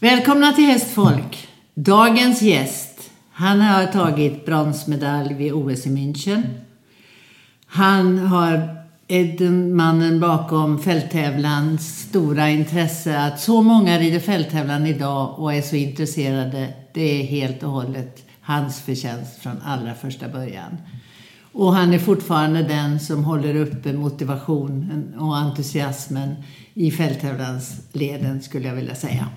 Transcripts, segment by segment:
Välkomna till Hästfolk. Dagens gäst, han har tagit bronsmedalj vid OS i München. Han har är mannen bakom fälttävlans stora intresse. Att så många rider fälttävlan idag och är så intresserade, det är helt och hållet hans förtjänst från allra första början. Och han är fortfarande den som håller uppe motivationen och entusiasmen i fälttävlansleden skulle jag vilja säga.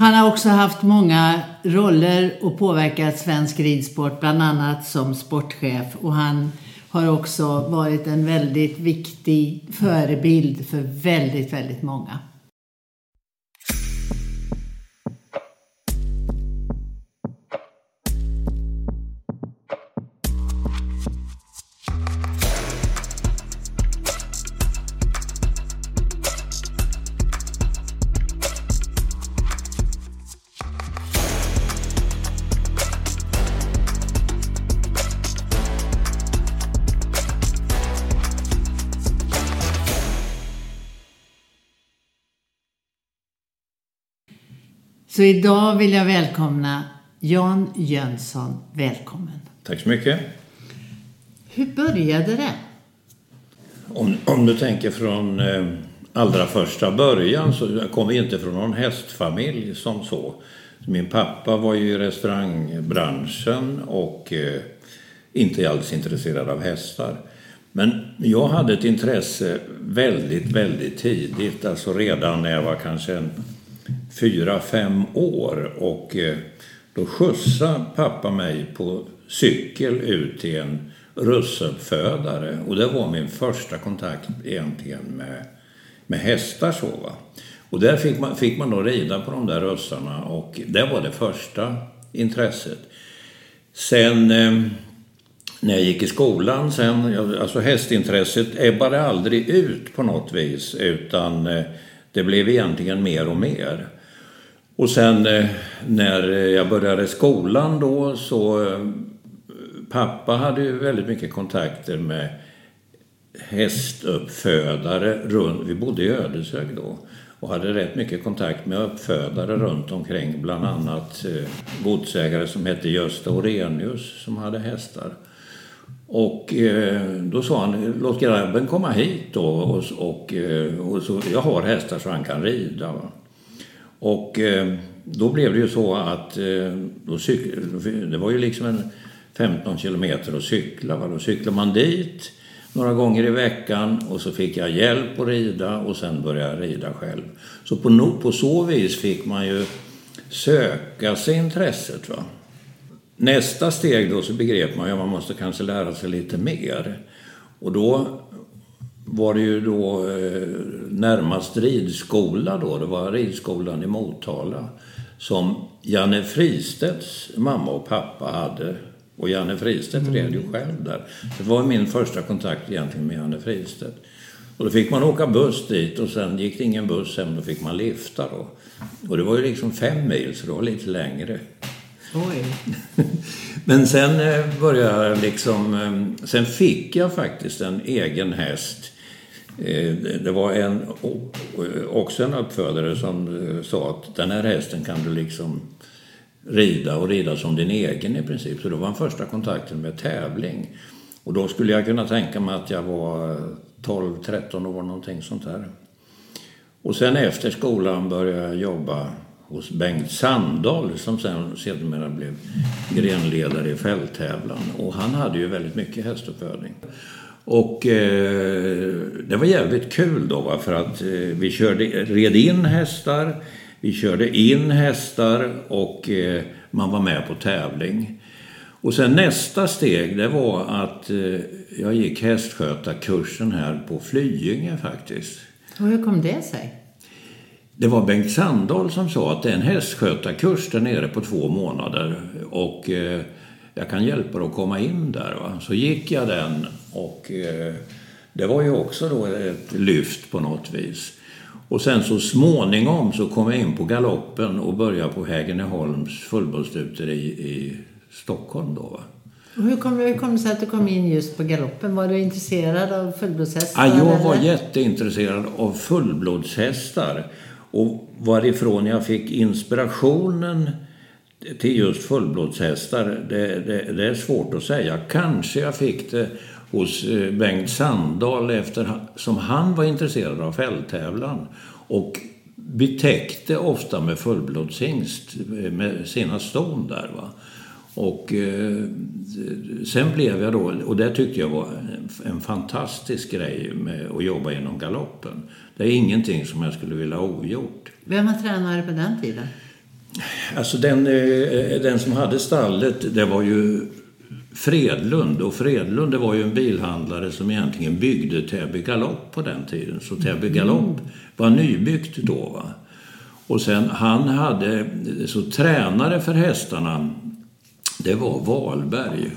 Han har också haft många roller och påverkat svensk ridsport, bland annat som sportchef. Och han har också varit en väldigt viktig förebild för väldigt, väldigt många. Så idag vill jag välkomna Jan Jönsson. Välkommen. Tack så mycket. Hur började det? Om, om du tänker från eh, allra första början så kom vi inte från någon hästfamilj som så. Min pappa var ju i restaurangbranschen och eh, inte alls intresserad av hästar. Men jag hade ett intresse väldigt, väldigt tidigt, alltså redan när jag var kanske en fyra, fem år och eh, då skjutsade pappa mig på cykel ut till en russuppfödare och det var min första kontakt egentligen med, med hästar. Så, va? Och där fick man, fick man då rida på de där russarna och det var det första intresset. Sen eh, när jag gick i skolan sen, alltså hästintresset ebbade aldrig ut på något vis utan eh, det blev egentligen mer och mer. Och sen eh, när jag började skolan då så eh, pappa hade ju väldigt mycket kontakter med hästuppfödare runt, vi bodde i Ödeshög då och hade rätt mycket kontakt med uppfödare runt omkring, bland annat eh, godsägare som hette Gösta Orenius som hade hästar. Och eh, då sa han, låt grabben komma hit då och, och, eh, och så, jag har hästar så han kan rida. Va? Och eh, då blev det ju så att eh, då cyk, det var ju liksom en 15 kilometer att cykla. Va? Då cyklade man dit några gånger i veckan och så fick jag hjälp att rida och sen började jag rida själv. Så på, på så vis fick man ju söka sig intresset. Va? Nästa steg då så begrep man att man måste kanske lära sig lite mer. Och då var det ju då eh, närmast ridskola då. Det var ridskolan i Motala som Janne Fristedts mamma och pappa hade. Och Janne Fristedt mm. red ju själv där. Det var min första kontakt egentligen med Janne Fristedt. Och då fick man åka buss dit och sen gick det ingen buss hem, då fick man lifta då. Och det var ju liksom fem mil så det var lite längre. Oj. Men sen eh, började jag liksom... Eh, sen fick jag faktiskt en egen häst eh, det var en, också en uppfödare som sa att den här hästen kan du liksom rida och rida som din egen i princip. Så det var den första kontakten med tävling. Och då skulle jag kunna tänka mig att jag var 12-13 år någonting sånt där. Och sen efter skolan började jag jobba hos Bengt Sandahl som sen sedermera blev grenledare i fälttävlan. Och han hade ju väldigt mycket hästuppfödning. Och eh, det var jävligt kul då va? för att eh, vi körde, red in hästar, vi körde in hästar och eh, man var med på tävling. Och sen nästa steg det var att eh, jag gick hästskötarkursen här på Flyinge faktiskt. Och hur kom det sig? Det var Bengt Sandahl som sa att det är en hästskötarkurs där nere på två månader. Och eh, jag kan hjälpa dig att komma in där. Va? Så gick jag den och eh, det var ju också då ett lyft på något vis. Och sen så småningom så kom jag in på galoppen och började på Hägerneholms fullblodsstuteri i Stockholm då. Va? Hur kom, hur kom det sig att du kom in just på galoppen? Var du intresserad av fullblodshästar? Ja, jag var eller? jätteintresserad av fullblodshästar. Och varifrån jag fick inspirationen till just fullblodshästar, det, det, det, är svårt att säga. Kanske jag fick det hos eh, Bengt Sandahl eftersom han var intresserad av fälttävlan. Och betäckte ofta med fullblodshingst eh, med sina ston där. Va? Och eh, sen blev jag då, och det tyckte jag var en, fantastisk grej med att jobba inom galoppen. Det är ingenting som jag skulle vilja ha ogjort. Vem var tränare på den tiden? Alltså den, eh, den som hade stallet, det var ju Fredlund. Och Fredlund det var ju en bilhandlare som egentligen byggde Täby galopp på den tiden. Så Täby mm. galopp var nybyggt då. Va? Och sen han hade, så tränare för hästarna, det var Wahlberg.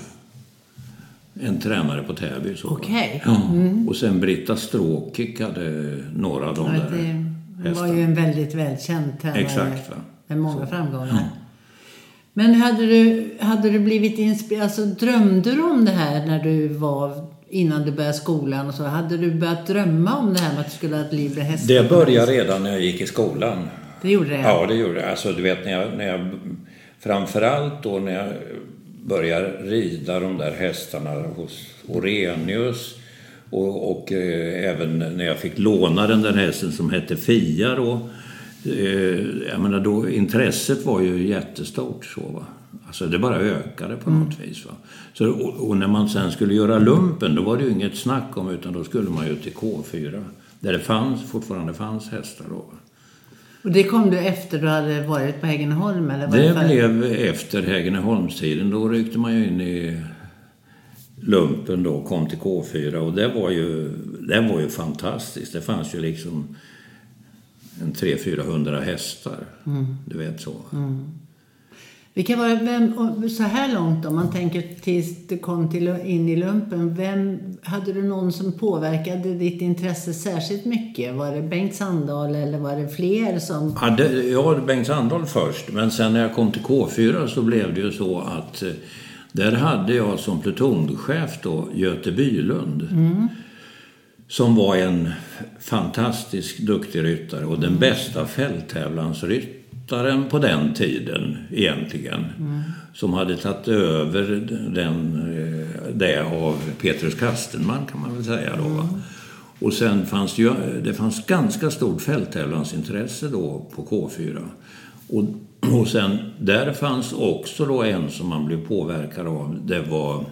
En tränare på Täby. Okej. Okay. Mm. Och sen Britta Stråkik hade några av de ja, där Det var ju en väldigt välkänd tränare. Exakt. Va? Med många så. framgångar. Ja. Men hade du, hade du blivit inspirerad, alltså drömde du om det här när du var innan du började skolan och så? Hade du börjat drömma om det här med att du skulle ha ett liv med hästar? Det började redan när jag gick i skolan. Det gjorde det? Ja, det gjorde det. Alltså du vet när jag, när jag framförallt då när jag började rida de där hästarna hos Orenius och, och eh, även när jag fick låna den där hästen som hette Fia då Eh, jag menar då, intresset var ju jättestort. Så, va? Alltså det bara ökade på något mm. vis. Va? Så, och, och, när man sen skulle göra lumpen då var det ju inget snack om utan då skulle man ju till K4. Där det fanns, fortfarande fanns hästar då. Va? Och det kom du efter du hade varit på Häggenholm? Eller det, det blev efter Häggenholmstiden. Då ryckte man ju in i lumpen då, kom till K4 och det var ju, det var ju fantastiskt. Det fanns ju liksom en 300-400 hästar. Mm. Du vet så. Mm. Vilka var vem, så här långt om man tänker tills du kom till, in i lumpen. Vem, hade du någon som påverkade ditt intresse särskilt mycket? Var det Bengt Sandahl eller var det fler som... Ja, det, jag var Bengt Sandahl först. Men sen när jag kom till K4 så blev det ju så att eh, där hade jag som plutonchef då Göte Bylund. Mm som var en fantastiskt duktig ryttare och den bästa fälttävlansryttaren på den tiden egentligen. Mm. Som hade tagit över den, eh, det av Petrus Kastenman kan man väl säga då. Mm. Och sen fanns det, ju, det fanns ganska stort fälttävlansintresse då på K4. Och, och sen där fanns också då en som man blev påverkad av. Det var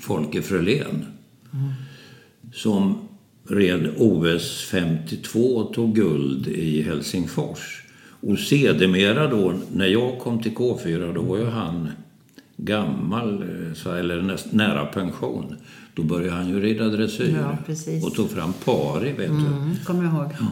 Folke Frölén. Mm som red OS 52 och tog guld i Helsingfors. Och sedermera då, när jag kom till K4, då var ju han gammal, eller nära pension. Då började han ju rida dressyr ja, och tog fram pari, vet mm, du. kommer jag ihåg. Ja,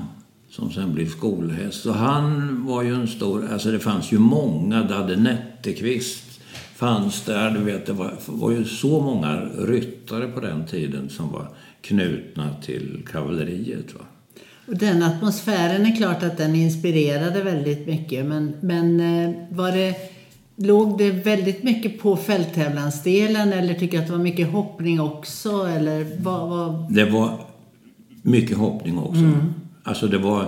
som sen blev skolhäst. Så han var ju en stor, alltså det fanns ju många, Dadde Netteqvist fanns där, du vet, det var, var ju så många ryttare på den tiden som var knutna till kavalleriet. Va? Och den atmosfären är klart att den inspirerade väldigt mycket. Men, men eh, var det, låg det väldigt mycket på fälttävlansdelen eller tycker att det var mycket hoppning också? Eller vad, vad... Det var mycket hoppning också. Mm. Alltså det var...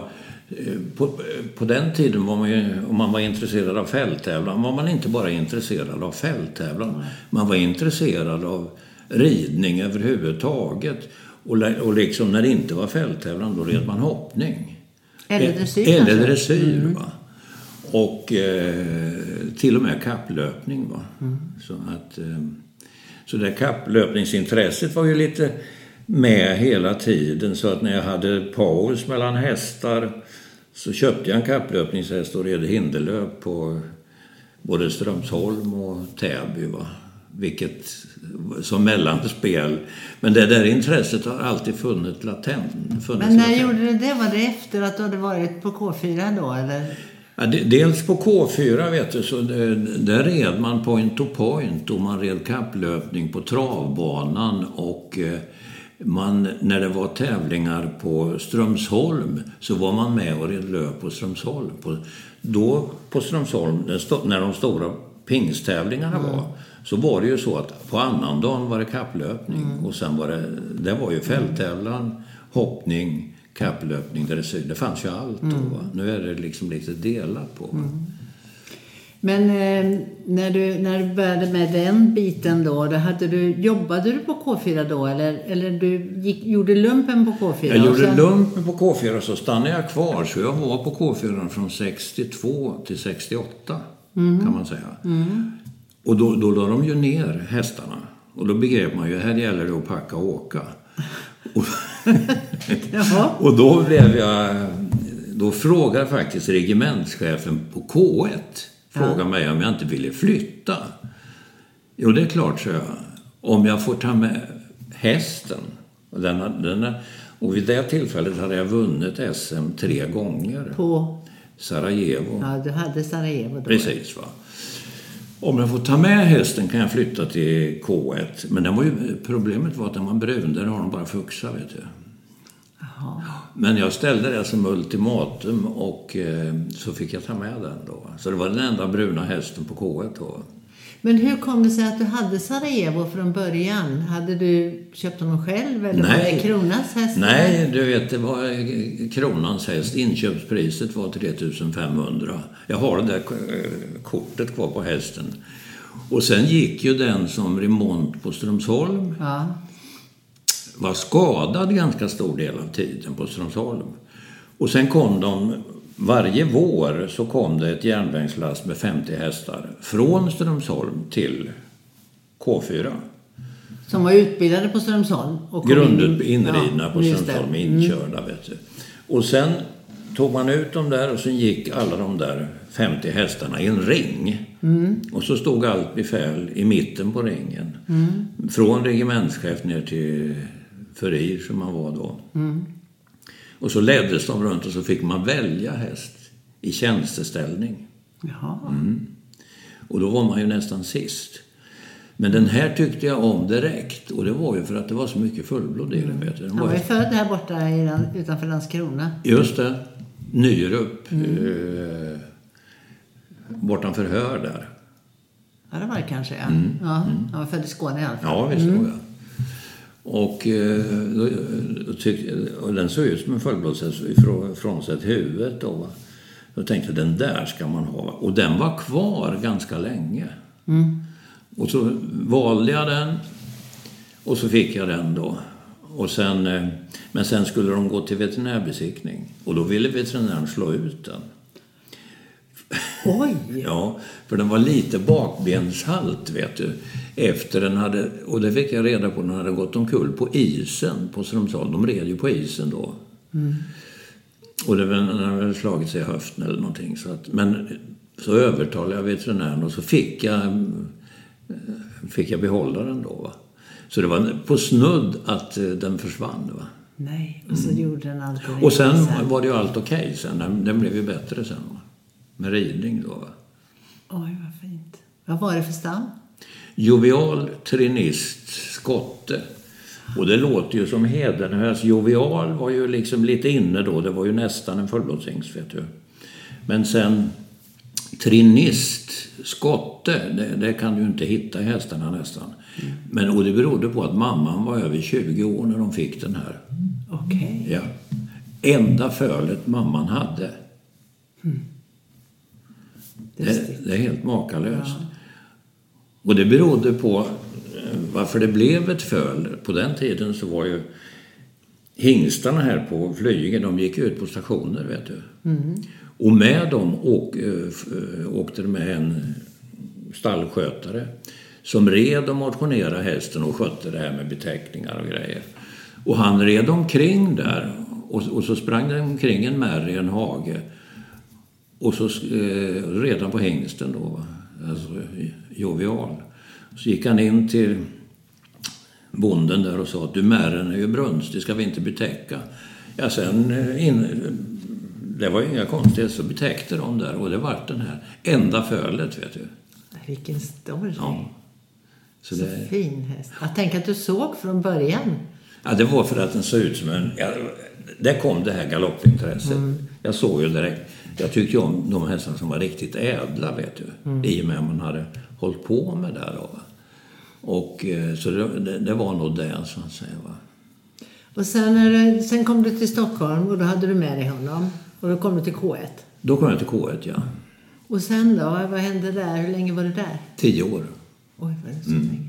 Eh, på, på, den tiden var man ju, om man var intresserad av fälttävlan, var man inte bara intresserad av fälttävlan. Man var intresserad av ridning överhuvudtaget. Och, och liksom när det inte var fälttävlan, då red man hoppning. Eller dressyr Eller dressyr, mm. Och eh, till och med kapplöpning, va. Mm. Så att... Eh, så det kapplöpningsintresset var ju lite med hela tiden. Så att när jag hade paus mellan hästar så köpte jag en kapplöpningshäst och red hinderlöp på både Strömsholm och Täby. Va? vilket som mellanspel. Men det där intresset har alltid funnits latent. Funnits Men när latent. gjorde du det? Var det efter att du hade varit på K4 då eller? Ja, dels på K4 vet du, så där red man point to point och man red kapplöpning på travbanan och eh, man, när det var tävlingar på Strömsholm så var man med och red löp på Strömsholm. På, då på Strömsholm, när de stora pingsttävlingarna mm. var, så var det ju så att på annandagen var det kapplöpning mm. och sen var det, det var ju fälttävlan, hoppning, kapplöpning, dressyr. Det fanns ju allt då. Va? Nu är det liksom lite delat på. Va? Men eh, när, du, när du började med den biten då, då hade du, jobbade du på K4 då eller, eller du gick, gjorde lumpen på K4? Jag gjorde sen- lumpen på K4 och så stannade jag kvar. Så jag var på K4 från 62 till 68 kan man säga. Och då, då la de ju ner hästarna. Och då begrep man ju här gäller det att packa och åka. Och, och då blev jag... Då frågade faktiskt regementschefen på K1 frågade mig om jag inte ville flytta. Jo, det är klart, så jag. Om jag får ta med hästen. Och, den, den, och vid det tillfället hade jag vunnit SM tre gånger. På, Sarajevo. ja, du hade Sarajevo då. Precis. Va? Om jag får ta med hästen kan jag flytta till K1. Men den var ju, problemet var att den var brun. Där har de bara fuxa, vet du. Jaha. Men jag ställde det som ultimatum och eh, så fick jag ta med den då. Så det var den enda bruna hästen på K1 då. Men hur kom det sig att du hade Sarajevo från början? Hade du köpt honom själv eller var Nej. det Kronas häst? Nej, du vet, det var eh, kronans häst. Inköpspriset var 3500. Jag har det där eh, kortet kvar på hästen. Och sen gick ju den som remont på Strömsholm. Ja. Var skadad ganska stor del av tiden på Strömsholm. Och sen kom de, varje vår så kom det ett järnvägslast med 50 hästar från Strömsholm till K4. Som var utbildade på Strömsholm? Och Grundut in- inridna Ja, på just det. Strömsholm, Mm. inkörda vet du. Och sen tog man ut dem där och sen gick alla de där 50 hästarna i en ring. Mm. Och så stod allt befäl i mitten på ringen. Mm. Från regementschef ner till furir som man var då. Mm. Och så leddes de runt och så fick man välja häst i tjänsteställning. Jaha. Mm. Och då var man ju nästan sist. Men den här tyckte jag om direkt. Och det var ju för att det var så mycket fullblod i den. Vet du. Den Han var var ju född här borta i, utanför Landskrona. Just det. Nyrup. Eh, bortanför Hör där. Ja, det var det kanske. Ja. Mm. Ja, han var född i Skåne i alla fall. Ja, visst var jag. Och, eh, tyck, och den såg ut som en fullblodshäst frånsett huvudet. Då, va? Då tänkte jag, den där ska man ha. Och den var kvar ganska länge. Och så valde jag den och så fick jag den då. Och sen, eh, men sen skulle de gå till veterinärbesiktning och då ville veterinären slå ut den. Oj! Ja, för den var lite bakbenshalt, vet du. Efter den hade, och det fick jag reda på när den hade gått omkull på isen på Strömsholm. De red ju på isen då. Och det var, den hade slagit sig i höften eller någonting. Så att, men så övertalade jag veterinären och så fick jag, eh, fick jag behålla den då. Va? Så det var på snudd att eh, den försvann. Va? Nej, och så gjorde den Mm. Och sen var det ju allt okej sen. Den, den blev ju bättre sen. Va? Med ridning då. Va? Oj, vad fint. Vad var det för stam? Jovial trinist skotte. Och det låter ju som hedenhös. Jovial var ju liksom lite inne då. Det var ju nästan en fullblodshingst, vet du. Men sen trinist, skotte, det, det kan du inte hitta i hästarna nästan. Men, och det berodde på att mamman var över 20 år när de fick den här. Okej. Ja. Enda fölet mamman hade. Det, det är helt makalöst. Och det berodde på eh, varför det blev ett föl. På den tiden så var ju hingstarna här på Flyinge, de gick ut på stationer, vet du. Och med dem åk, eh, eh, åkte det med en stallskötare som red och motionerade hästen och skötte det här med beteckningar och grejer. Och han red omkring där och, och så sprang det omkring en märr i en hage. Och så eh, redan på hingsten då, alltså jovial. Så gick han in till bonden där och sa att du märren är ju brunstig, ska vi inte betäcka? Ja, sen eh, in, det var ju inga konstigheter, så betäckte de där och det vart den här enda fölet, vet du. Vilken story. Ja. Så Så det, fin häst. Jag tänker att du såg från början. ja, det var för att den såg ut som en... Ja, där kom det här galoppintresset. Jag såg ju direkt. Jag tyckte om de hästarna som var riktigt ädla, vet du. I och med att man hade hållit på med det. Va. Och, eh, så det, det, var nog det, så att säga. Va? Och sen, det, sen kom du till Stockholm och då hade du med dig honom. Och då kom du till K1. Då kom jag till K1, ja. Och sen då? Vad hände där? Hur länge var du där? Tio år. Oj, var det så länge?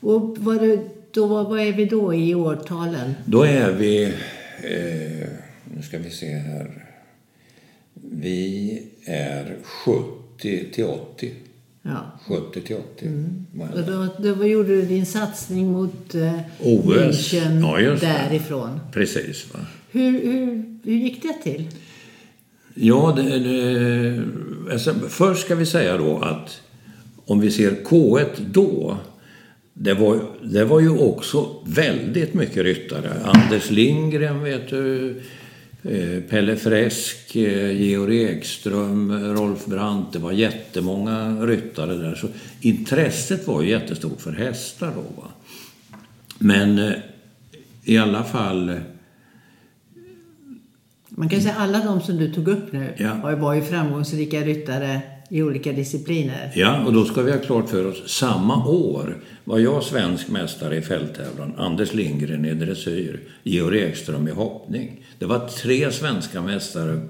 Och var det, då, vad är vi då i årtalen? Då är vi... Eh, nu ska vi se här. Vi är 70 till 80. Ja. 70 till 80. var jag Och då, då gjorde du din satsning mot eh, OS. München Ja, därifrån. Precis. Va? Hur, hur, hur gick det till? Ja, det, det, alltså, först ska vi säga då att om vi ser K1 då, det var, det var ju också väldigt mycket ryttare. Anders Lindgren, vet du, Pelle Fresk, eh, Georg Ekström, Rolf Brandt. Det var jättemånga ryttare där. Så intresset var ju jättestort för hästar då. Va? Men eh, i alla fall... Man kan säga alla de som du tog upp nu Ja. var ju framgångsrika ryttare i olika discipliner. Ja, och då ska vi ha klart för oss, samma år var jag svensk mästare i fälttävlan, Anders Lindgren i dressyr, Georg Ekström i hoppning. Det var tre svenska mästare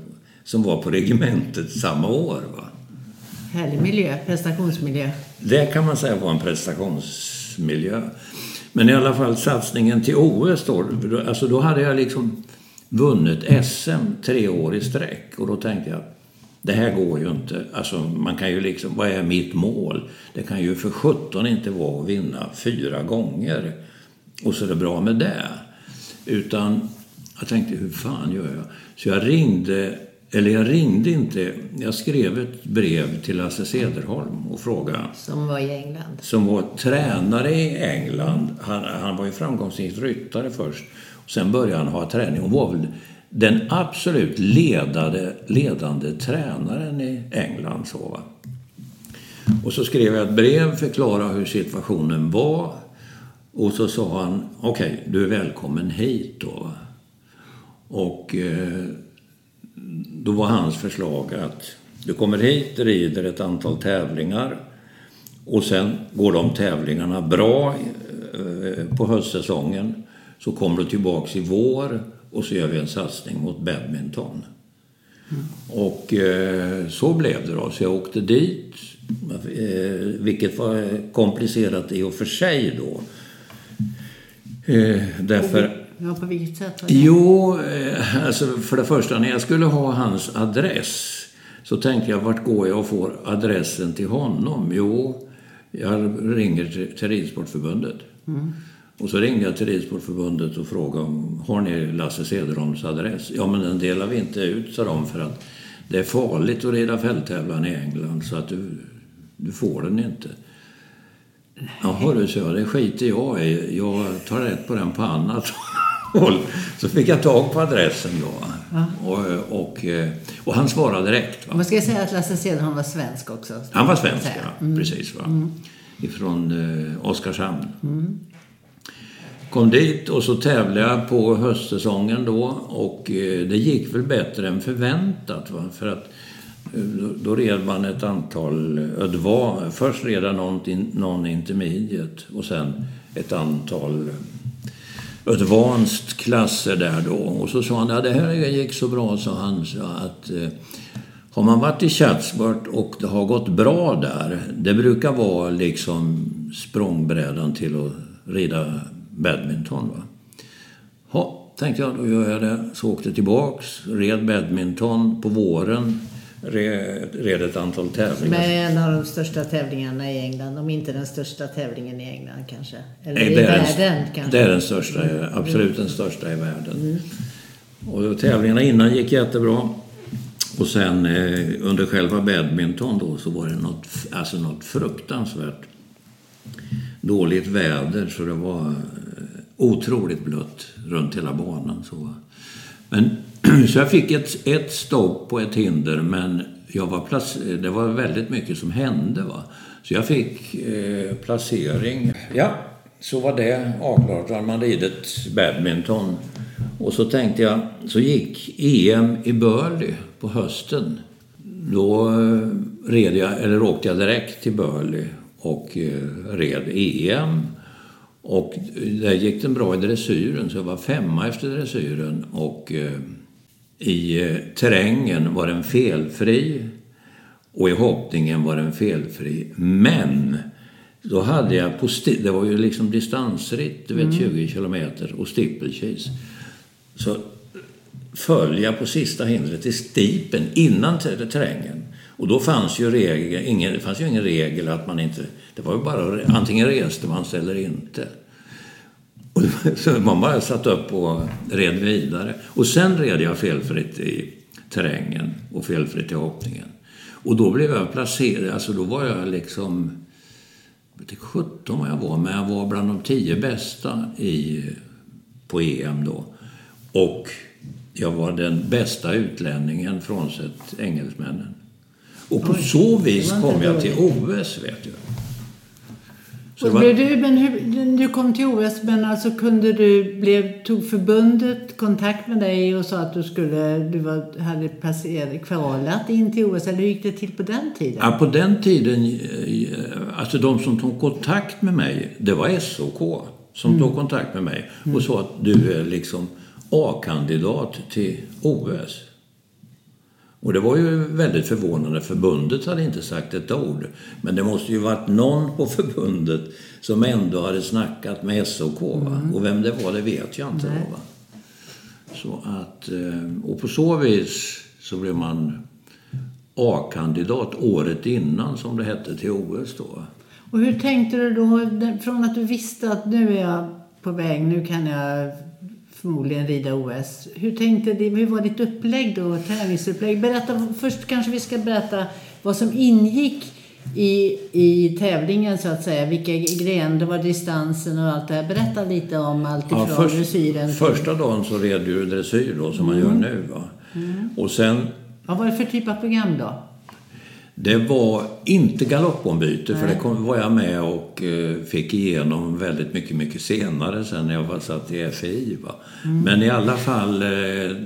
som var på regementet samma år. Va? Härlig miljö, prestationsmiljö. Det kan man säga var en prestationsmiljö. Men i alla fall satsningen till OS då, alltså då hade jag liksom vunnit SM tre år i sträck och då tänkte jag det här går ju inte. Alltså man kan ju liksom, vad är mitt mål? Det kan ju för 17 inte vara att vinna fyra gånger och så är det bra med det. Utan jag tänkte, hur fan gör jag? Så jag ringde, eller jag ringde inte, jag skrev ett brev till Lasse Cederholm och frågade Som var i England. som var tränare i England. Han, han var ju framgångsrik ryttare först. Sen började han ha träning och var väl den absolut ledade, ledande tränaren i England. Så, va? Och så skrev jag ett brev, förklarade hur situationen var. Och så sa han, okej, du är välkommen hit då. va. Och eh, då var hans förslag att du kommer hit, rider ett antal tävlingar och sen går de tävlingarna bra eh, på höstsäsongen så kommer du tillbaks i vår och så gör vi en satsning mot badminton. Och eh, så blev det då. Så jag åkte dit, eh, vilket var komplicerat i och för sig då. Eh, därför... Ja, på vilket sätt? Jo, eh, alltså för det första när jag skulle ha hans adress så tänkte jag vart går jag och får adressen till honom? Jo, jag ringer till, Ridsportförbundet. Och så ringde jag till Ridsportförbundet och frågade om har ni Lasse Cederholms adress? Ja, men den delar vi inte ut, sa de, för att det är farligt att rida fälttävlan i England så att du, du får den inte. Jaha du, så jag, det skiter jag i. Jag tar rätt på den på annat håll. Så fick jag tag på adressen då. Och, och, eh, och han svarade direkt. Va? Man ska säga att Lasse Cederholm var svensk också. Han var svensk, ja. Precis. Va? Ifrån eh, Oskarshamn. Kom dit och så tävlade jag på höstsäsongen då och eh, det gick väl bättre än förväntat. Va? För att eh, då, red man ett antal ödva. Först red jag någon, någon intermediate och sen ett antal advanced klasser där då. Och så sa han, ja det här gick så bra, sa han, så att eh, har man varit i Chatsworth och det har gått bra där, det brukar vara liksom språngbrädan till att rida badminton. Va? Ha, tänkte jag, då gör jag det. Så åkte jag tillbaks, red badminton på våren, red, ett antal tävlingar. Med en av de största tävlingarna i England, om inte den största tävlingen i England kanske. Eller Nej, i världen den, kanske. Det är den största, absolut den största i världen. Och tävlingarna innan gick jättebra. Och sen eh, under själva badminton då så var det något, alltså något fruktansvärt dåligt väder så det var eh, otroligt blött runt hela banan. Så, men, så jag fick ett, ett stopp på ett hinder men jag var det var väldigt mycket som hände. Va? Så jag fick eh, placering. Ja, så var det avklarat. Då hade man ridit badminton. Och så tänkte jag, så gick EM i Burley på hösten. Då eh, red jag, eller åkte jag direkt till Burley och eh, red EM. Och eh, där gick den bra i dressyren, så jag var femma efter dressyren. Och eh, i eh, terrängen var den felfri och i hoppningen var den felfri. Men då hade jag på det var ju liksom distansritt, du vet mm. 20 kilometer och steeplechase. Så föll jag på sista hindret i stipen innan terrängen. Och då fanns ju regel, ingen, det fanns ju ingen regel att man inte... Det var ju bara antingen reste man sig eller inte. Och så bara satt upp och red vidare. Och sen red jag felfritt i terrängen och felfritt i hoppningen. Och då blev jag placerad, alltså då var jag liksom... Jag vet inte 17 vad jag var, men jag var bland de tio bästa i, på EM då. Och jag var den bästa utlänningen frånsett engelsmännen. Och på Oj, så vis kom jag till OS, vet du. Så var... du, men hur, du kom till OS, men alltså kunde du, blev, tog förbundet kontakt med dig och sa att du skulle, du var, hade passerat, kvalat in till OS, eller hur gick det till på den tiden? Ja, på den tiden, eh, alltså de som tog kontakt med mig, det var SOK som mm. tog kontakt med mig och mm. sa att du är liksom A-kandidat till OS. Och det var ju väldigt förvånande. Förbundet hade inte sagt ett ord. Men det måste ju varit någon på förbundet som ändå hade snackat med SOK. Mm. Och vem det var, det vet jag inte. Va? Så att, eh, och på så vis så blev man A-kandidat året innan, som det hette, till OS då. Och hur tänkte du då, från att du visste att nu är jag på väg, nu kan jag förmodligen rida OS. Hur tänkte du, hur var ditt upplägg då, tävlingsupplägg? Berätta, först kanske vi ska berätta vad som ingick i, i tävlingen så att säga. Vilka grenar, det var distansen och allt det här. Berätta lite om allt ifrån ja, först, dressyren. Första dagen så red du dressyr då som mm. man gör nu va. Mm. Och sen... Vad var det för typ av program då? Det var inte galoppombyte, för det kom, var jag med och eh, fick igenom väldigt mycket, mycket senare sen när jag var satt i FI. Mm. Men i alla fall, eh,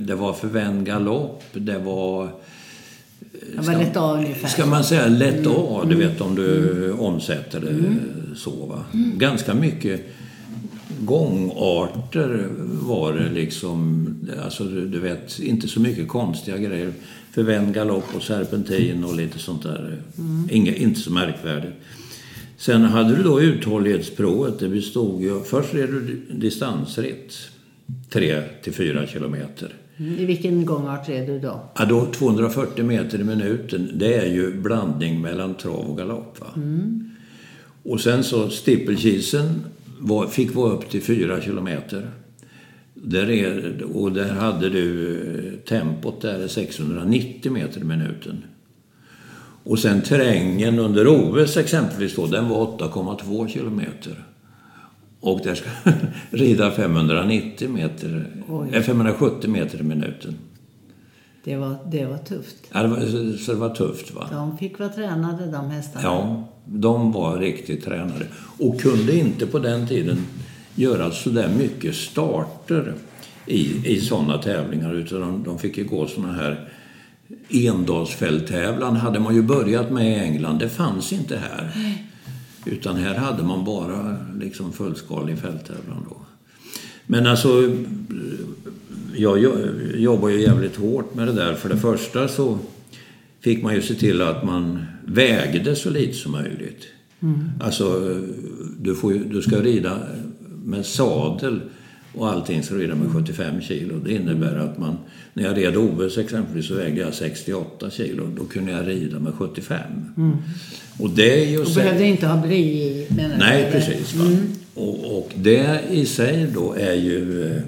det var förvänd galopp, det var... Det var lätt A ungefär. Ska man säga lätt A, mm. du vet om du mm. omsätter det mm. så. Va? Mm. Ganska mycket gångarter var det liksom. Alltså du, du vet, inte så mycket konstiga grejer förvänd galopp och serpentin och lite sånt där. Mm. Inge, inte så märkvärdigt. Sen hade du då uthållighetsprovet. Det bestod ju, först red du distansritt. 3 till 4 kilometer. Mm. I vilken gångart red du då? Ja, då 240 meter i minuten. Det är ju blandning mellan trav och galopp. Mm. Och sen så stippelkisen fick vara upp till 4 kilometer. Där är, och där hade du eh, tempot där 690 meter i minuten. Och sen terrängen under OS exempelvis då, den var 8,2 kilometer. Och där ska rida 590 meter, Oj. 570 meter i minuten. Det var, det var tufft. Ja, det var, så det var tufft va? De fick vara tränade de hästarna. Ja, de var riktigt tränade. Och kunde inte på den tiden göra sådär mycket starter i, i sådana tävlingar utan de, de fick ju gå sådana här endagsfälttävlan hade man ju börjat med i England. Det fanns inte här. Utan här hade man bara liksom fullskalig fälttävlan då. Men alltså, jag jobbar ju jävligt hårt med det där. För det första så fick man ju se till att man vägde så lite som möjligt. Mm. Alltså, du, får du ska rida med sadel och allting så rider med 75 kilo. Det innebär att man, när jag red OS exempelvis så vägde jag 68 kilo. Då kunde jag rida med 75. Mm. Och det är ju... Och behövde inte ha bly i? Nej, precis. Mm. Och, och det i sig då är ju eh,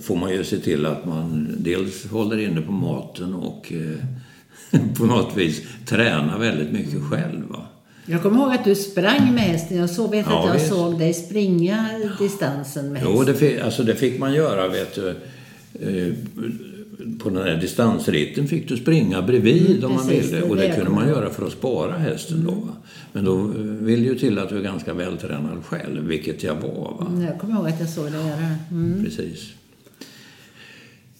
får man ju se till att man dels håller inne på maten och eh, på något vis tränar väldigt mycket själv. Va? Jag kommer ihåg att du sprang med hästen. Jag så, vet ja, att jag visst. såg dig springa distansen med hästen. Jo, det fick, alltså det fick man göra, vet du. Eh, på den här distansritten fick du springa bredvid mm, om man ville. Och det, det kunde man göra för att spara hästen mm. då. Va? Men då vill ju till att du är ganska vältränad själv, vilket jag var. Va? Mm, jag kommer ihåg att jag såg dig göra. Mm. Precis.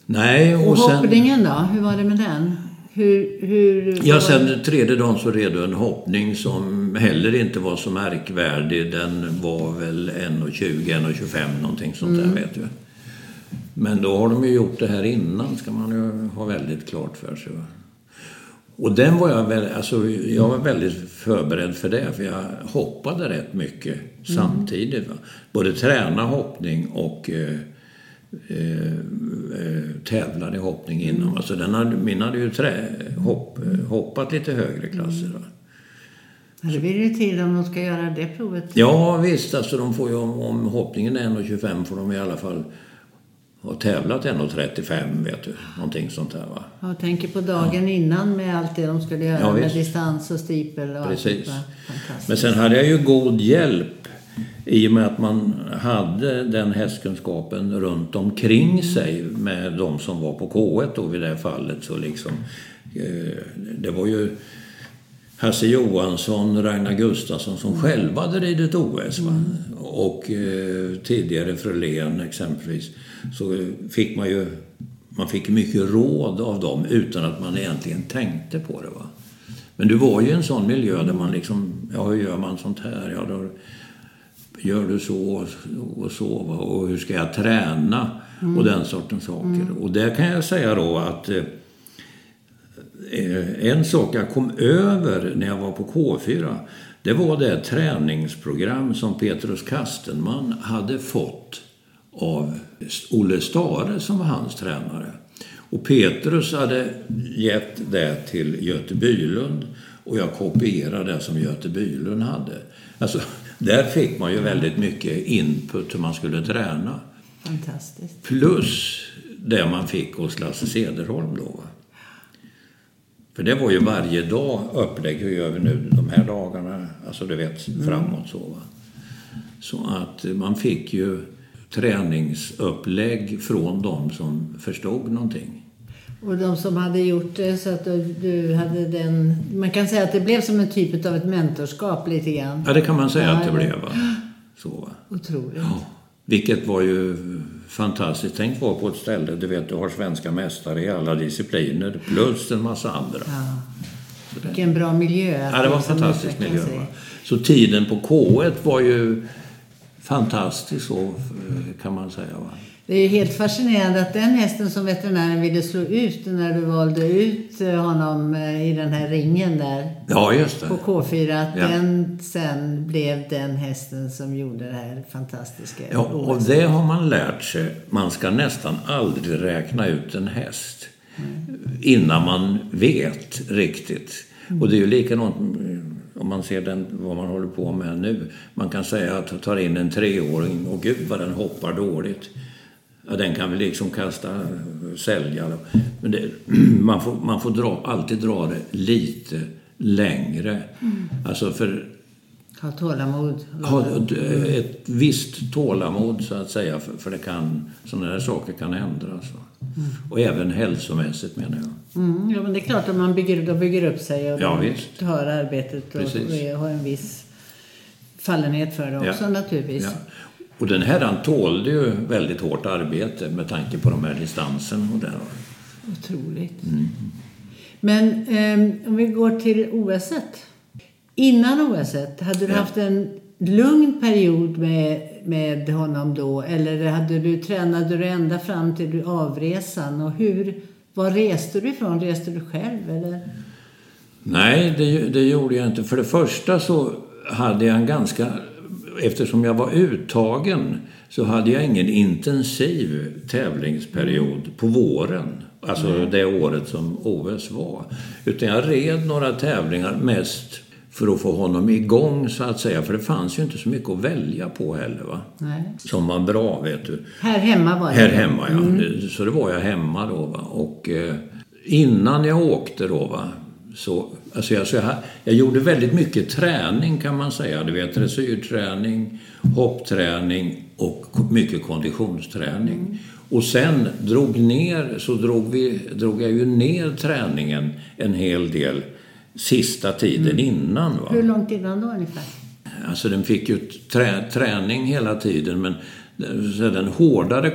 Nej, och, och sen... hoppningen då? Hur var det med den? Hur, hur Ja, sen tredje dagen så red en hoppning som heller inte var så märkvärdig. Den var väl 1,20, 1,25 någonting sånt där vet du. Men då har de ju gjort det här innan, ska man ju ha väldigt klart för sig. Och den var jag, väl, alltså, jag var väldigt förberedd för det, för jag hoppade rätt mycket samtidigt. Va? Både träna hoppning och eh, eh, tävlade i hoppning innan. Alltså den hade, min hade ju trä, hopp, hoppat lite högre klasser. Va? Det blir ju tid om de ska göra det provet. Ja visst, alltså de får ju, om, hoppningen är 1,25 får de i alla fall ha tävlat 1,35 vet du. Någonting sånt där va. Jag tänker på dagen innan med allt det de skulle göra Ja, med distans och steeple och Precis. allt. Men sen hade jag ju god hjälp i och med att man hade den hästkunskapen runt omkring sig med de som var på K1 då vid det fallet. Så liksom, eh, det var ju Hasse Johansson, Ragnar Gustafsson som själva hade ridit OS. Va? Och eh, tidigare Frölén exempelvis. Så fick man ju man fick mycket råd av dem utan att man egentligen tänkte på det. Va? Men du var ju i en sån miljö där man liksom, ja hur gör man sånt här? Ja, då gör du så och så och hur ska jag träna? Och den sortens saker. Och där kan jag säga då att eh, eh, en sak jag kom över när jag var på K4 det var det träningsprogram som Petrus Kastenman hade fått av Olle Stare som var hans tränare. Och Petrus hade gett det till Göte Bylund och jag kopierade det som Göte Bylund hade. Alltså, där fick man ju väldigt mycket input hur man skulle träna. Fantastiskt. Plus det man fick hos Lasse Cederholm då. För det var ju varje dag upplägg. Hur gör vi nu de här dagarna? Alltså du vet, framåt så. Va? Så att man fick ju träningsupplägg från de som förstod någonting. Och de som hade gjort det så att du, hade den... Man kan säga att det blev som en typ av ett mentorskap lite grann. Ja, det kan man säga Ja, att det blev. Va? Så, va? Otroligt. Ja. Vilket var ju fantastiskt. Tänk vara på ett ställe, du vet, du har svenska mästare i alla discipliner plus en massa andra. Ja. Vilken bra miljö. Ja, det var en liksom fantastisk miljö. Va? Så tiden på K1 var ju fantastisk så, eh, kan man säga. Va? Det är helt fascinerande att den hästen som veterinären ville slå ut när du valde ut eh, honom eh, i den här ringen där Ja, på K4, att Ja. den sen blev den hästen som gjorde det här fantastiska Ja, och det har man lärt sig. Man ska nästan aldrig räkna ut en häst innan man vet riktigt. Och det är ju likadant eh, om man ser den, vad man håller på med nu. Man kan säga att tar in en treåring och gud vad den hoppar dåligt. Ja, den kan vi liksom kasta, sälja. då. Men det, man får, man får dra, alltid dra det lite längre. Alltså för Ha tålamod. ha ett, visst tålamod så att säga för, för det kan, sådana här saker kan ändras. Va? Och även hälsomässigt menar jag. Mm, ja, men det är klart att man bygger, de bygger upp sig och Ja, visst. tar arbetet och, och har en viss fallenhet för det också Ja. naturligtvis. Ja. Och den här han tålde ju väldigt hårt arbete med tanke på de här distansen och där. Otroligt. Mm. Men ehm, om vi går till OS. Innan OS, hade du Ja. haft en lugn period med, med honom då? Eller hade du, tränade du ända fram till avresan? Och hur, var reste du ifrån? Reste du själv? Eller? Nej, det, det gjorde jag inte. För det första så hade jag en ganska... Eftersom jag var uttagen så hade jag ingen intensiv tävlingsperiod på våren. Alltså det året som OS var. Utan jag red några tävlingar mest för att få honom igång så att säga. För det fanns ju inte så mycket att välja på heller va. Nej. Som var bra vet du. Här hemma var det? Här hemma, ja. Så det var jag hemma då. Va? Och eh, innan jag åkte då, va? Så, alltså jag, så jag, jag gjorde väldigt mycket träning kan man säga. Du vet, dressyrträning, hoppträning och mycket konditionsträning. Och sen drog ner, så drog, vi, drog jag ju ner träningen en hel del sista tiden innan. Va? Hur långt innan då ungefär? Alltså den fick ju trä, träning hela tiden men den hårdare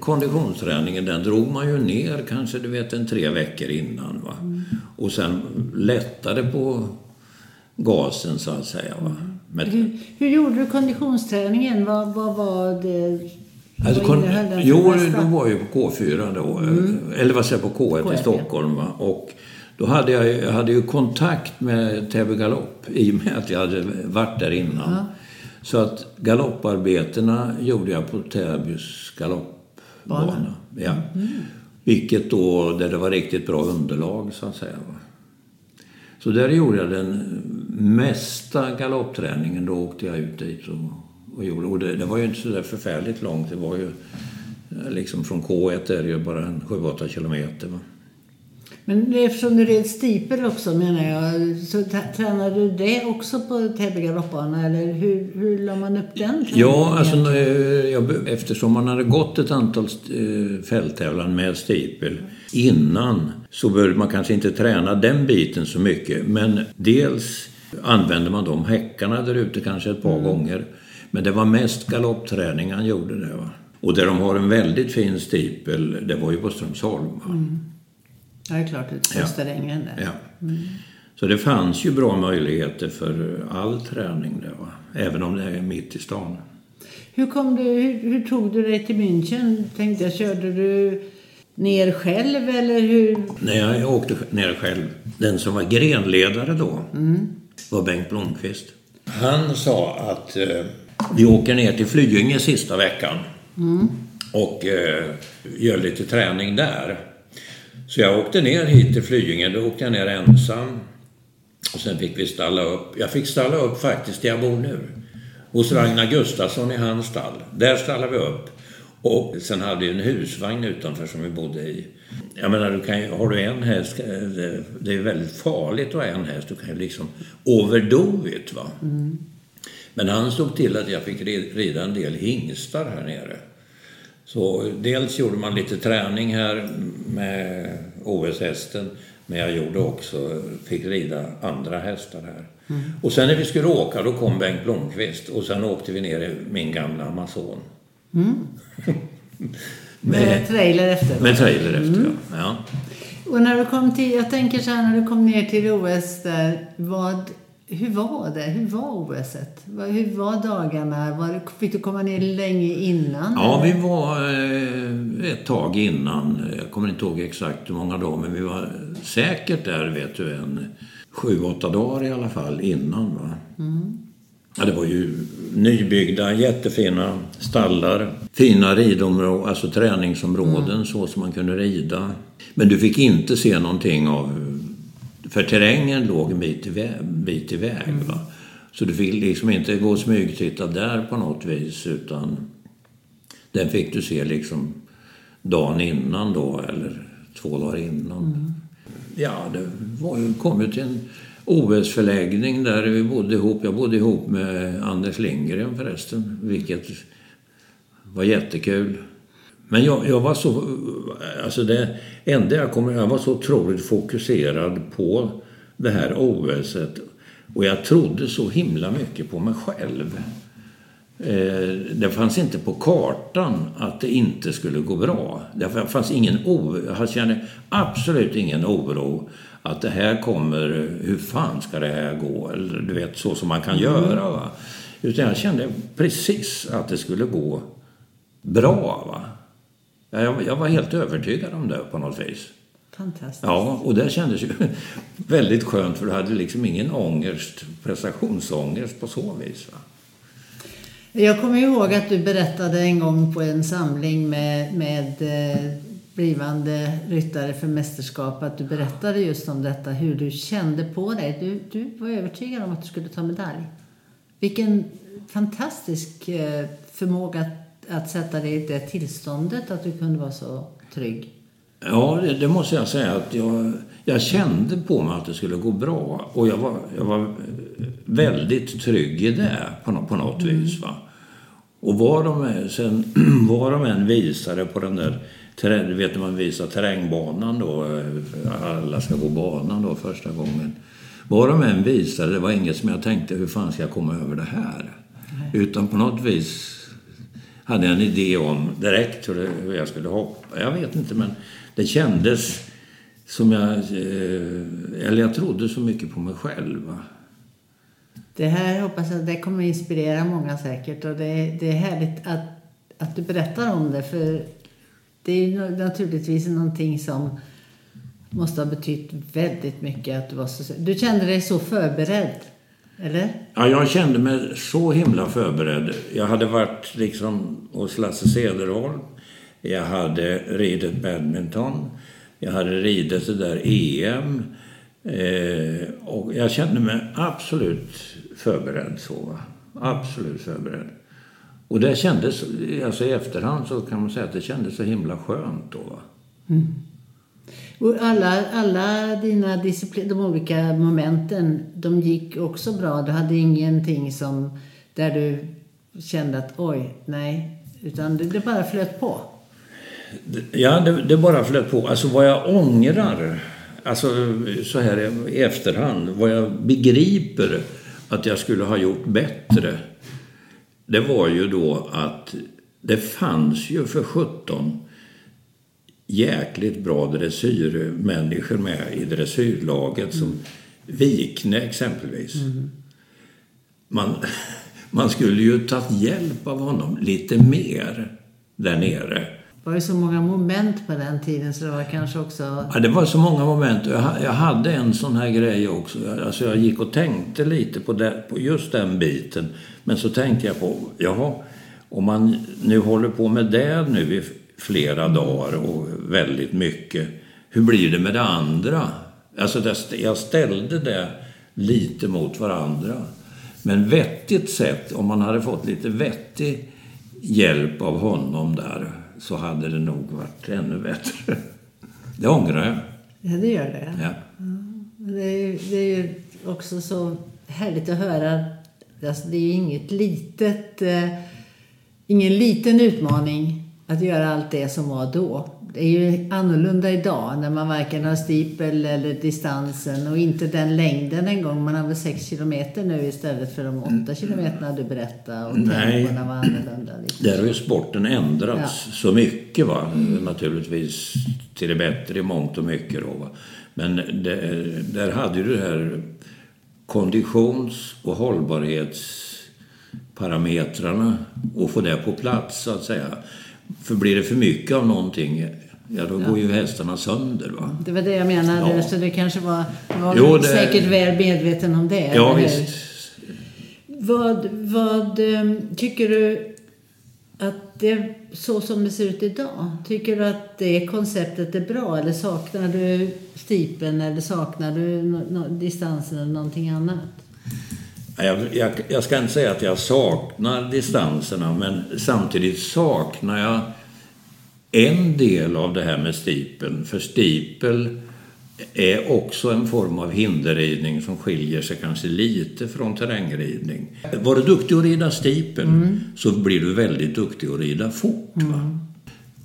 konditionsträningen den drog man ju ner kanske du vet en tre veckor innan. Va? Mm. Och sen lättade på gasen så att säga. Va? Men, hur, hur, gjorde du konditionsträningen? Vad, vad var det? Alltså, kon, jo, då var jag på K4 då. Mm. Eller vad säger på K1 K1 i Stockholm. Va? Och då hade jag, jag hade ju kontakt med Täby Galopp i och med att jag hade varit där innan. Ja. Så att galopparbetena gjorde jag på Täbys galoppbana. Ja. Mm. Vilket då, där det var riktigt bra underlag så att säga. Så där gjorde jag den mesta galoppträningen. Då åkte jag ut dit och, och gjorde. Och det, det var ju inte så där förfärligt långt. Det var ju liksom från K1 är det ju bara 7-8 kilometer. Va? Men eftersom du red stipel också menar jag, så tränade du det också på Täby galoppbana eller hur, hur la man upp den Ja, alltså jag, eftersom man hade gått ett antal eh, fälttävlan med stipel innan så började man kanske inte träna den biten så mycket. Men dels använde man de häckarna där ute kanske ett par mm. gånger. Men det var mest galoppträning han gjorde det. Va? Och där de har en väldigt fin stipel, det var ju på Strömsholm. Mm. Ja, det är klart. Det kostar ja. än det. Ja. Mm. Så det fanns ju bra möjligheter för all träning där, va? även om det är mitt i stan. Hur, kom du, hur, hur tog du dig till München? Tänkte jag, körde du ner själv eller hur? Nej, jag åkte ner själv. Den som var grenledare då mm. var Bengt Blomqvist. Han sa att eh, vi åker ner till Flyinge sista veckan mm. och eh, gör lite träning där. Så jag åkte ner hit till Flyinge. Då åkte jag ner ensam. Och sen fick vi stalla upp. Jag fick stalla upp faktiskt där jag bor nu. Hos Ragnar Gustafsson i hans stall. Där stallade vi upp. Och sen hade vi en husvagn utanför som vi bodde i. Jag menar, du kan ju, har du en häst, det är väldigt farligt att ha en häst. Du kan ju liksom overdo it, va. Mm. Men han såg till att jag fick rida en del hingstar här nere. Så dels gjorde man lite träning här med OS-hästen, men jag gjorde också, fick rida andra hästar här. Mm. Och sen när vi skulle åka, då kom Bengt Blomqvist och sen åkte vi ner i min gamla Amazon. Mm. med, med trailer efter? Med trailer efter, mm. ja. ja. Och när du kom till, jag tänker så här, när du kom ner till OS där, vad hur var det? Hur var OS? Hur var dagarna? Var, fick du komma ner länge innan? Ja, vi var eh, ett tag innan. Jag kommer inte ihåg exakt hur många dagar, men vi var säkert där, vet du, en sju, åtta dagar i alla fall innan. Va? Mm. Ja, det var ju nybyggda, jättefina stallar, fina ridområden, alltså träningsområden mm. så som man kunde rida. Men du fick inte se någonting av för terrängen låg en bit, iväg, bit iväg. Mm. Va? Så du fick liksom inte gå och smygtitta där på något vis utan den fick du se liksom dagen innan då eller två dagar innan. Mm. Ja, det var, kom ju till en OS-förläggning där vi bodde ihop. Jag bodde ihop med Anders Lindgren förresten, vilket var jättekul. Men jag, jag var så... Alltså det enda jag kommer Jag var så otroligt fokuserad på det här OSet. Och jag trodde så himla mycket på mig själv. Eh, det fanns inte på kartan att det inte skulle gå bra. Det fanns ingen oro. Jag kände absolut ingen oro att det här kommer, hur fan ska det här gå? Eller du vet, så som man kan mm. göra. Va? Utan jag kände precis att det skulle gå bra. Va? Jag, jag var helt övertygad om det på något vis. Fantastiskt. Ja, och det kändes ju väldigt skönt för du hade liksom ingen ångest, prestationsångest på så vis. Va? Jag kommer ihåg att du berättade en gång på en samling med, med eh, blivande ryttare för mästerskap att du berättade just om detta, hur du kände på dig. Du, du var övertygad om att du skulle ta medalj. Vilken fantastisk eh, förmåga att sätta dig i det tillståndet att du kunde vara så trygg? Ja, det, det måste jag säga att jag, jag kände på mig att det skulle gå bra och jag var, jag var väldigt trygg i det på, på något mm. vis. Va? Och vad de, sen, vad de än visade på den där du vet man visar terrängbanan då, alla ska gå banan då första gången. Vad de än visade, det var inget som jag tänkte, hur fan ska jag komma över det här? Nej. Utan på något vis hade jag en idé om direkt hur, det, hur jag skulle hoppa. Jag vet inte, men det kändes som jag... Eh, eller jag trodde så mycket på mig själv. Va? Det här hoppas jag det kommer inspirera många säkert. Och det, det är härligt att, att du berättar om det. För det är naturligtvis någonting som måste ha betytt väldigt mycket att du var så... Du kände dig så förberedd, eller? Ja, jag kände mig så himla förberedd. Jag hade varit liksom hos Lasse Cederholm. Jag hade ridit badminton. Jag hade ridit det där EM. Eh, och jag kände mig absolut förberedd så. Va? Absolut förberedd. Och det kändes, alltså i efterhand så kan man säga att det kändes så himla skönt då. Va? Mm. Och alla, alla dina disciplin, de olika momenten, de gick också bra? Du hade ingenting som, där du kände att oj, nej, utan det, det bara flöt på? Ja, det, det, bara flöt på. Alltså vad jag ångrar, alltså så här i efterhand, vad jag begriper att jag skulle ha gjort bättre. Det var ju då att det fanns ju för 17 jäkligt bra dressyrmänniskor med i dressyrlaget som Vikne exempelvis. Man, man skulle ju tagit hjälp av honom lite mer där nere. Det var ju så många moment på den tiden så det var kanske också... Ja, det var så många moment. Jag, hade en sån här grej också. Alltså jag gick och tänkte lite på, det, på just den biten. Men så tänkte jag på, jaha, om man nu håller på med det nu flera dagar och väldigt mycket. Hur blir det med det andra? Alltså jag ställde det lite mot varandra. Men vettigt sett, om man hade fått lite vettig hjälp av honom där så hade det nog varit ännu bättre. Det ångrar jag. Ja, det gör det. Ja. Det, är, det är ju också så härligt att höra. Alltså, det är ju inget litet, eh, ingen liten utmaning att göra allt det som var då. Det är ju annorlunda idag när man varken har stipel eller distansen och inte den längden en gång. Man har väl 6 kilometer nu istället för de 8 mm. kilometerna du berättade och tempona var annorlunda. Liksom. Där har ju sporten ändrats ja. så mycket va. Naturligtvis till det bättre i mångt och mycket då va. Men det, där hade ju det här konditions och hållbarhetsparametrarna och få det på plats så att säga för blir det för mycket av någonting, ja då går ju hästarna sönder. Va? Det var det jag menade, ja. så det kanske var, var jo, det... säkert väl medveten om det. Ja, visst. Vad, vad ehm, tycker du att det så som det ser ut idag? Tycker du att det konceptet är bra eller saknar du stipen eller saknar du no, no, distansen eller någonting annat? Jag, jag, jag, ska inte säga att jag saknar distanserna, men samtidigt saknar jag en del av det här med stipeln. För stipel är också en form av hinderridning som skiljer sig kanske lite från terrängridning. Var du duktig att rida stipel mm. så blir du väldigt duktig att rida fort. Mm.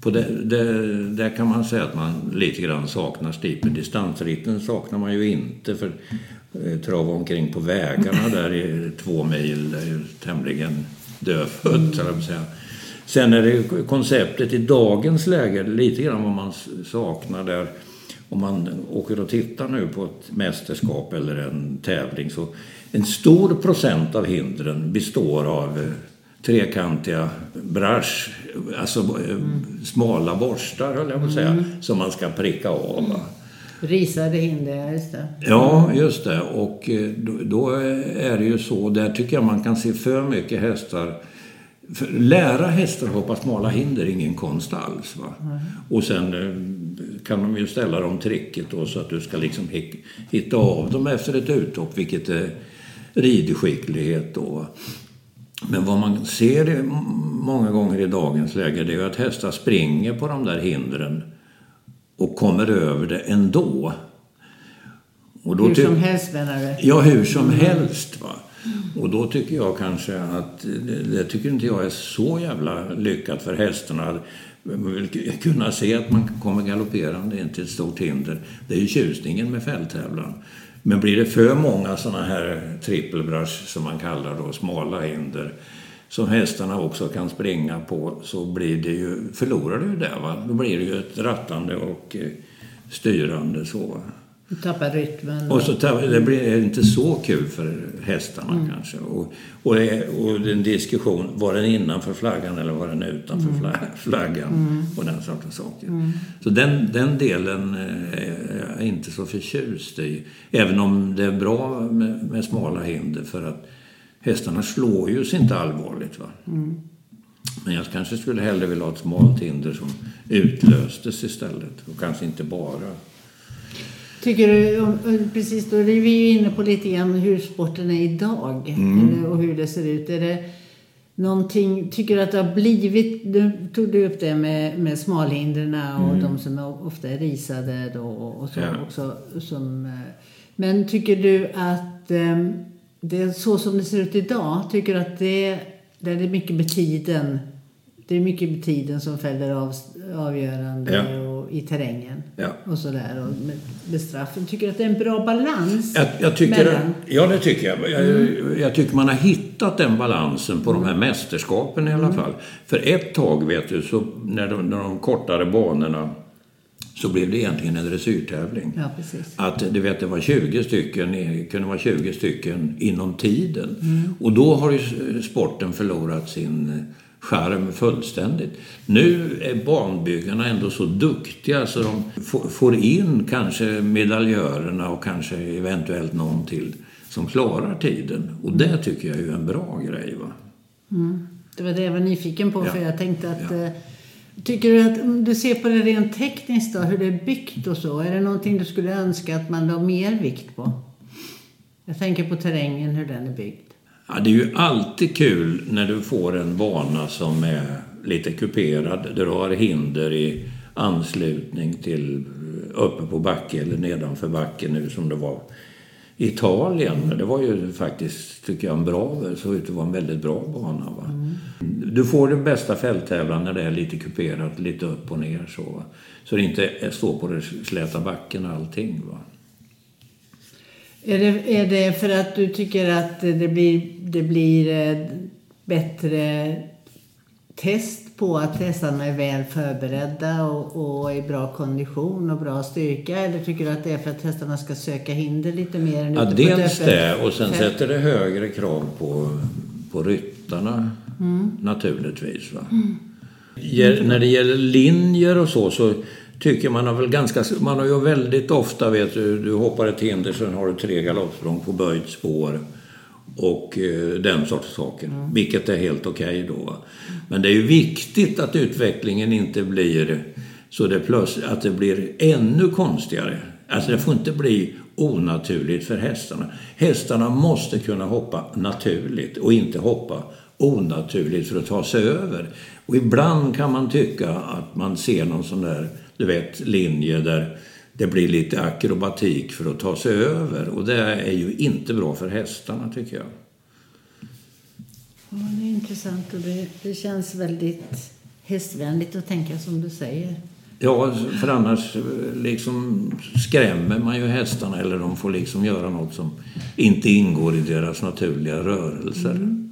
På det, det, där kan man säga att man lite grann saknar stipeln. Distansritten saknar man ju inte. för trava omkring på vägarna där i två mil. Det är tämligen dödfött, mm. säga. Sen är det konceptet i dagens läge lite grann vad man saknar där. Om man åker och tittar nu på ett mästerskap eller en tävling så en stor procent av hindren består av eh, trekantiga brush, alltså mm. smala borstar höll jag på att säga, mm. som man ska pricka av. Risade hinder, just det. Ja, just det. Och eh, då, är det ju så, där tycker jag man kan se för mycket hästar. För lära hästar hoppa smala hinder är ingen konst alls. Va? Mm. Och sen eh, kan de ju ställa dem tricket då så att du ska liksom hitta av dem efter ett uthopp, vilket är ridskicklighet då. Men vad man ser många gånger i dagens läge det är att hästar springer på de där hindren och kommer över det ändå. Och då hur som helst menar du? Ja, hur som mm. helst. Va? Och då tycker jag kanske att, det, tycker inte jag är så jävla lyckat för hästarna. Man vill kunna se att man kommer galopperande in till ett stort hinder. Det är ju tjusningen med fälttävlan. Men blir det för många sådana här trippelbrush som man kallar då, smala hinder, som hästarna också kan springa på så blir det ju, förlorar du det. Va? Då blir det ju ett rattande och eh, styrande. så. Du tappar rytmen. Och så tappar, det blir inte så kul för hästarna mm. kanske. Och, och, det, och en diskussion, var den innanför flaggan eller var den utanför mm. flaggan? Mm. Och den sortens saker. Mm. Så den, den delen eh, är jag inte så förtjust i. Även om det är bra med, med smala hinder för att hästarna slår ju sig inte allvarligt. Va? Mm. Men jag kanske skulle hellre vilja ha ett smalt hinder som utlöstes istället och kanske inte bara Tycker du, precis då är vi ju inne på lite grann hur sporten är idag mm. och hur det ser ut. Är det någonting, tycker du att det har blivit, du tog du upp det med, med smalhindren och mm. de som är, ofta är risade då och så ja. också. Som, eh, men tycker du att um, det är så som det ser ut idag, tycker att det, det är mycket med tiden det är mycket med tiden som fäller av, avgörande ja. och, i terrängen. Ja. Och sådär. Och med, med straffen. Tycker att det är en bra balans? Jag, jag tycker, mellan... Ja, det tycker jag. Jag, mm. jag, tycker man har hittat den balansen på mm. de här mästerskapen i alla mm. fall. För ett tag, vet du, så när de, när de kortare banorna så blev det egentligen en dressyrtävling. Ja. Att du vet, det var 20 stycken, kunde vara 20 stycken inom tiden. Mm. Och då har ju sporten förlorat sin charm fullständigt. Nu är banbyggarna ändå så duktiga så de får in kanske medaljörerna och kanske eventuellt någon till som klarar tiden. Och det tycker jag är en bra grej. Va? Mm. Det var det jag var nyfiken på, ja. för jag tänkte att ja. Tycker du att, om du ser på det rent tekniskt då, hur det är byggt och så, är det någonting du skulle önska att man la mer vikt på? Jag tänker på terrängen, hur den är byggd. Ja, det är ju alltid kul när du får en bana som är lite kuperad, där du har hinder i anslutning till uppe på backe eller nedanför backen nu som det var Italien. Det var ju faktiskt, tycker jag, en bra, såg ut att vara en väldigt bra bana. Va? Mm. Du får den bästa fälttävlan när det är lite kuperat, lite upp och ner så. Va? Så det inte står på den släta backen allting. Va? Är det, är det för att du tycker att det blir, det blir eh, bättre test på att hästarna är väl förberedda och, och i bra kondition och bra styrka? Eller tycker du att det är för att hästarna ska söka hinder lite mer? Ja, dels det. Och sen sätter det högre krav på, på ryttarna mm. naturligtvis. Va? Mm. När det gäller linjer och så, så tycker man har väl ganska... Man har ju väldigt ofta, vet du, du hoppar ett hinder sen har du tre galoppsprång på böjt spår och eh, den sortens saker. Mm. Vilket är helt okej okay då. Men det är ju viktigt att utvecklingen inte blir så det plötsligt, att det blir ännu konstigare. Alltså det får inte bli onaturligt för hästarna. Hästarna måste kunna hoppa naturligt och inte hoppa onaturligt för att ta sig över. Och ibland kan man tycka att man ser någon sån där du vet, linje där det blir lite akrobatik för att ta sig över. Och det är ju inte bra för hästarna tycker jag. Ja, det är intressant och det, det känns väldigt hästvänligt att tänka som du säger. Ja, för annars liksom skrämmer man ju hästarna eller de får liksom göra något som inte ingår i deras naturliga rörelser. Mm.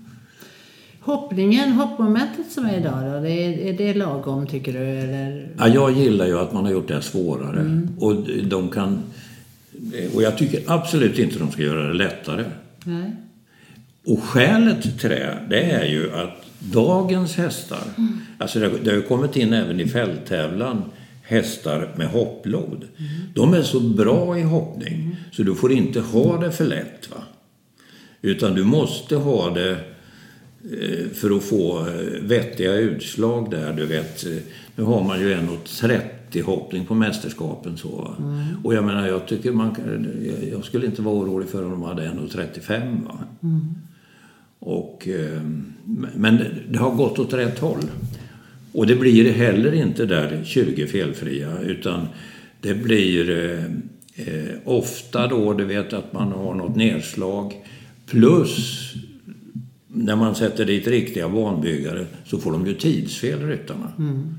Hoppningen, hoppmomentet som är idag då, det är, det lagom tycker du? Eller? Ja, jag gillar ju att man har gjort det svårare. Mm. Och de kan... Och jag tycker absolut inte de ska göra det lättare. Nej. Och skälet till det, det är ju att dagens hästar, mm. alltså det, det har kommit in även i fälttävlan hästar med hopplod. Mm. De är så bra i hoppning mm. så du får inte ha det för lätt. Va? Utan du måste ha det för att få eh, vettiga utslag där. Du vet, eh, nu har man ju 1,30 hoppning på mästerskapen. Så, mm. Och jag menar, jag tycker man Jag skulle inte vara orolig för om de hade 1,35. Mm. Och, men det har gått åt rätt håll. Och det blir heller inte där 20 felfria utan det blir eh, ofta då, du vet att man har något nedslag plus när man sätter dit riktiga banbyggare så får de ju tidsfel, ryttarna. Mm.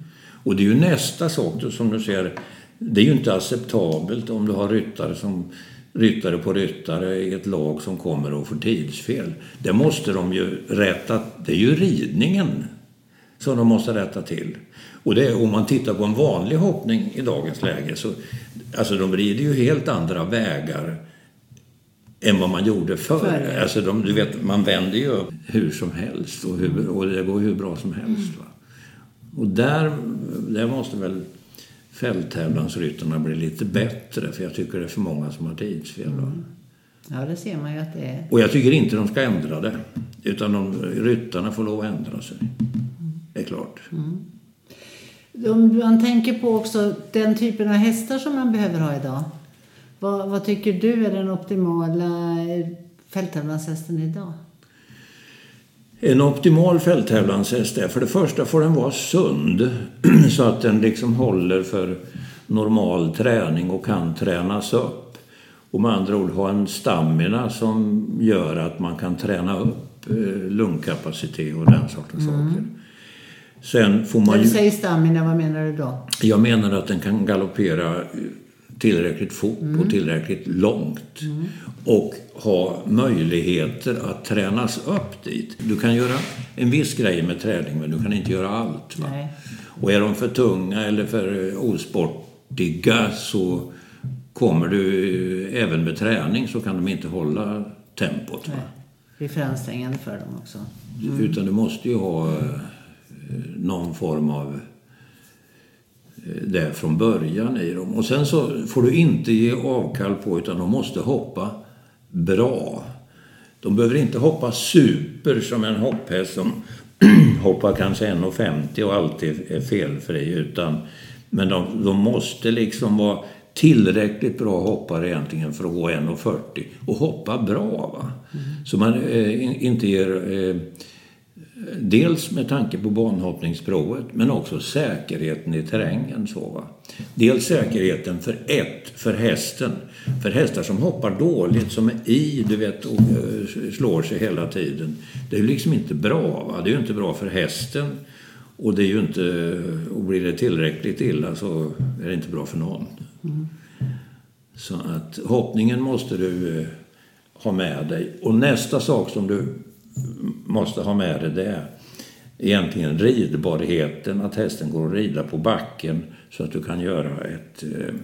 Och det är ju nästa sak som du ser. Det är ju inte acceptabelt om du har ryttare som ryttare på ryttare i ett lag som kommer och får tidsfel. Det måste de ju rätta... Det är ju ridningen som de måste rätta till. Och det, om man tittar på en vanlig hoppning i dagens läge så... Alltså de rider ju helt andra vägar än vad man gjorde förr. förr. Alltså de, du vet, man vänder ju upp hur som helst och, hur, och det går hur bra som helst. Va? Och där, där måste väl fälttävlansryttarna bli lite bättre för jag tycker det är för många som har tidsfel. Mm. Ja, det ser man ju att det är. Och jag tycker inte de ska ändra det. Utan de, ryttarna får lov att ändra sig. Mm. Det är klart. Mm. Om man tänker på också den typen av hästar som man behöver ha idag. Vad, vad tycker du är den optimala fälttävlanshästen idag? En optimal fälttävlanshäst är för det första får den vara sund så att den liksom håller för normal träning och kan tränas upp. Och med andra ord ha en stamina som gör att man kan träna upp eh, lungkapacitet och den sortens mm. saker. Sen får man När du säger stamina, vad menar du då? Jag menar att den kan galoppera tillräckligt fort mm. och tillräckligt långt. Mm. Och ha möjligheter att tränas upp dit. Du kan göra en viss grej med träning men du kan inte göra allt. Va? Och är de för tunga eller för osportiga så kommer du, även med träning så kan de inte hålla tempot. Va? Det är för ansträngande för dem också. Mm. Utan du måste ju ha eh, någon form av det från början i dem. Och sen så får du inte ge avkall på utan de måste hoppa bra. De behöver inte hoppa super som en hopphäst som hoppar kanske 1,50 och alltid är felfri. Utan, men de, de måste liksom vara tillräckligt bra hoppare egentligen för att gå 1,40 och hoppa bra. Va? Mm. Så man eh, inte ger eh, Dels med tanke på banhoppningsprovet men också säkerheten i terrängen. Så, va? Dels säkerheten för ett, för hästen. För hästar som hoppar dåligt, som är i, du vet, och eh, slår sig hela tiden. Det är ju liksom inte bra. Va? Det är ju inte bra för hästen. Och det är ju inte, och blir det tillräckligt illa så är det inte bra för någon. Mm. Så att hoppningen måste du eh, ha med dig. Och nästa sak som du måste ha med dig det är egentligen ridbarheten, att hästen går att rida på backen så att du kan göra ett eh,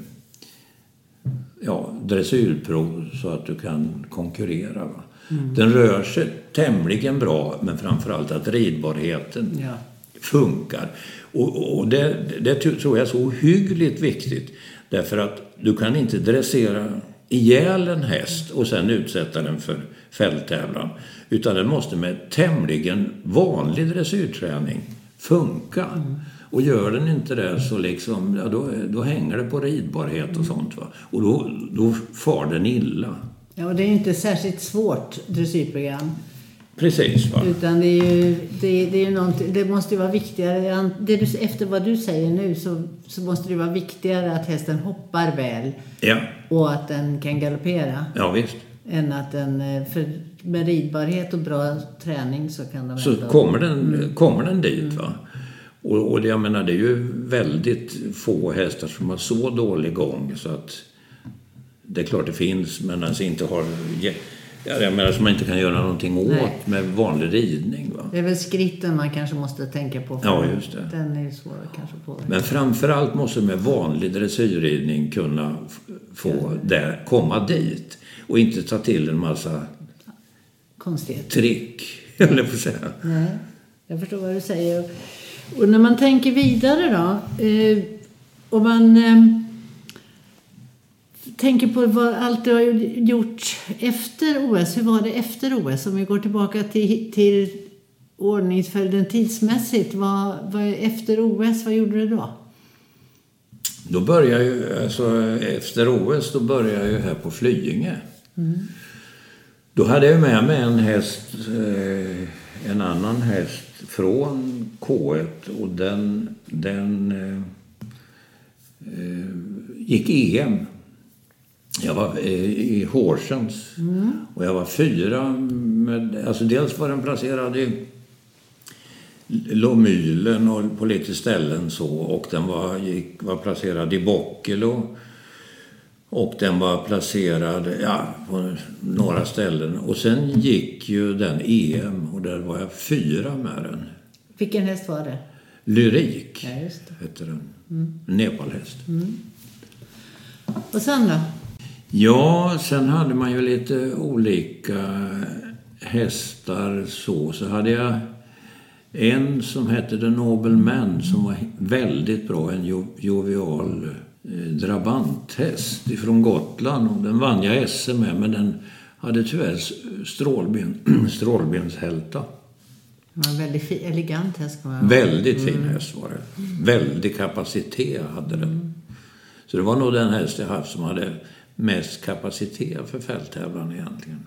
ja, dressyrprov så att du kan konkurrera. Va? Mm. Den rör sig tämligen bra men framförallt att ridbarheten ja. funkar. Och, och det, det tror jag är så ohyggligt viktigt. Därför att du kan inte dressera ihjäl en häst och sen utsätta den för fälttävlan. Utan den måste med tämligen vanlig dressyrträning funka. Mm. Och gör den inte det så liksom, ja, då, då hänger det på ridbarhet och sånt. Va? Och då, då far den illa. Ja, och det är inte särskilt svårt dressyrprogram. Precis. Va? Utan det, är ju, det, det, är det måste ju vara viktigare. Det du, efter vad du säger nu så, så måste det vara viktigare att hästen hoppar väl. Ja. Och att den kan galoppera. Ja, visst. Än att den, eh, för med ridbarhet och bra träning så kan de Så kommer den, mm. kommer den dit mm. va. Och, och jag menar det är ju väldigt få hästar som har så dålig gång så att det är klart det finns men alltså inte har Ja, jag menar som man inte kan göra någonting åt Nej. med vanlig ridning. Va? Det är väl skritten man kanske måste tänka på. ja, just det. Den är svår kanske på. Men framförallt måste med vanlig dressyrridning kunna få ja. där, komma dit. Och inte ta till en massa trick, eller på säga. Nej, jag förstår vad du säger. Och när man tänker vidare då. Eh, om man... Eh, tänker på vad allt du har gjort efter OS. Hur var det efter OS? Om vi går tillbaka till, till ordningsföljden tidsmässigt. Vad, vad, efter OS, vad gjorde du då? Då började jag ju, alltså efter OS, då började jag ju här på Flyinge. Mm. Då hade jag med mig en häst, eh, en annan häst från K1 och den, den eh, eh gick EM jag var i Horsens mm. och jag var fyra med, alltså dels var den placerad i Lomylen och på lite ställen så och den var, gick, var placerad i Bockelo Och den var placerad ja, på några ställen. Och sen gick ju den EM och där var jag fyra med den. Vilken häst var det? Lyrik Ja, hette den. Mm. Nepalhäst. Och sen då? Ja, sen hade man ju lite olika hästar så. Så hade jag en som hette The Noble Man som var väldigt bra. En jo, jovial drabanthäst ifrån Gotland. Och den vann jag SM med, men den hade tyvärr strålben, strålbenshälta. Det var en väldigt elegant häst. Väldigt fin häst var det. Väldig kapacitet hade den. Så det var nog den häst jag haft som hade mest kapacitet för fälttävlan egentligen.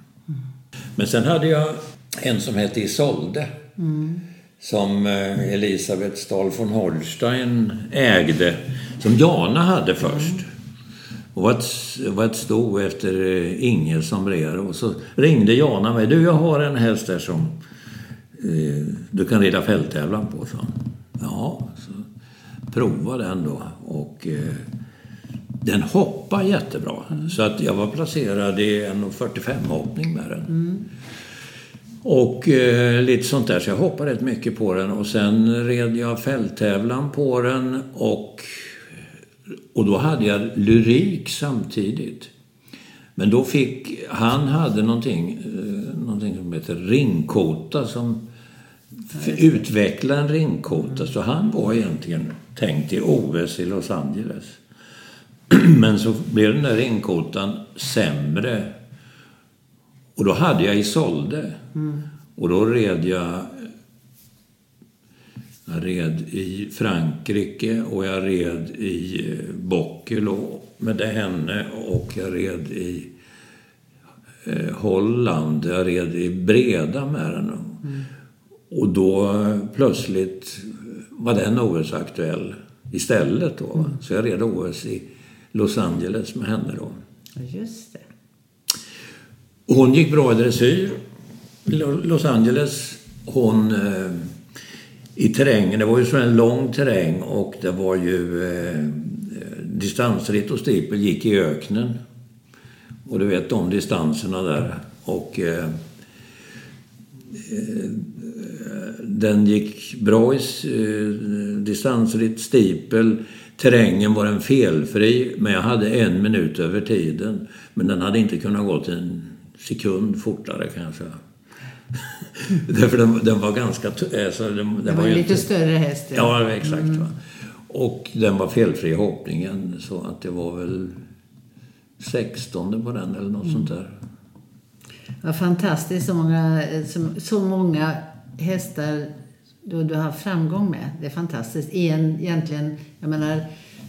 Men sen hade jag en som hette Isolde. Som eh, Elisabeth Stahl von Holstein ägde. Som Jana hade först. Och var ett, var ett sto efter eh, Inge som brer. Och så ringde Jana mig. Du, jag har en häst där som eh, du kan rida fälttävlan på, så. Ja, så prova den då. Och eh, den hoppar jättebra. Så att jag var placerad i en 45 hoppning med den. Och eh, lite sånt där, så jag hoppade rätt mycket på den. Och sen red jag fälttävlan på den och, och då hade jag lyrik samtidigt. Men då fick, han hade någonting, eh, någonting som heter ringkota som utvecklade en ringkota. Så han var egentligen tänkt i OS i Los Angeles. Men så blev den där ringkotan sämre. Och då hade jag Isolde. Och då red jag jag red i Frankrike och jag red i eh, Bockelo med henne och jag red i eh, Holland. Jag red i Breda med den. Och då eh, plötsligt var den OS aktuell istället då. Så jag red OS i Los Angeles med henne då. Just det. Hon gick bra i dressyr. Lo- Los Angeles, hon... I terrängen, det var ju så en lång terräng och det var ju... Eh, distansritt och stipel gick i öknen. Och du vet de distanserna där. Och... Eh, eh den gick bra i eh, distansritt, stipel. Terrängen var en felfri, men jag hade en minut över tiden. Men den hade inte kunnat gå till en sekund fortare kan jag säga. Därför den, den var ganska... Alltså, den, den Det var ju lite inte- större häst. Ja, exakt. Va? Och den var felfri i hoppningen, så att det var väl 16 på den eller något sånt där. Vad fantastiskt så många, så, så många hästar då du har framgång med. Det är fantastiskt. En, egentligen, jag menar,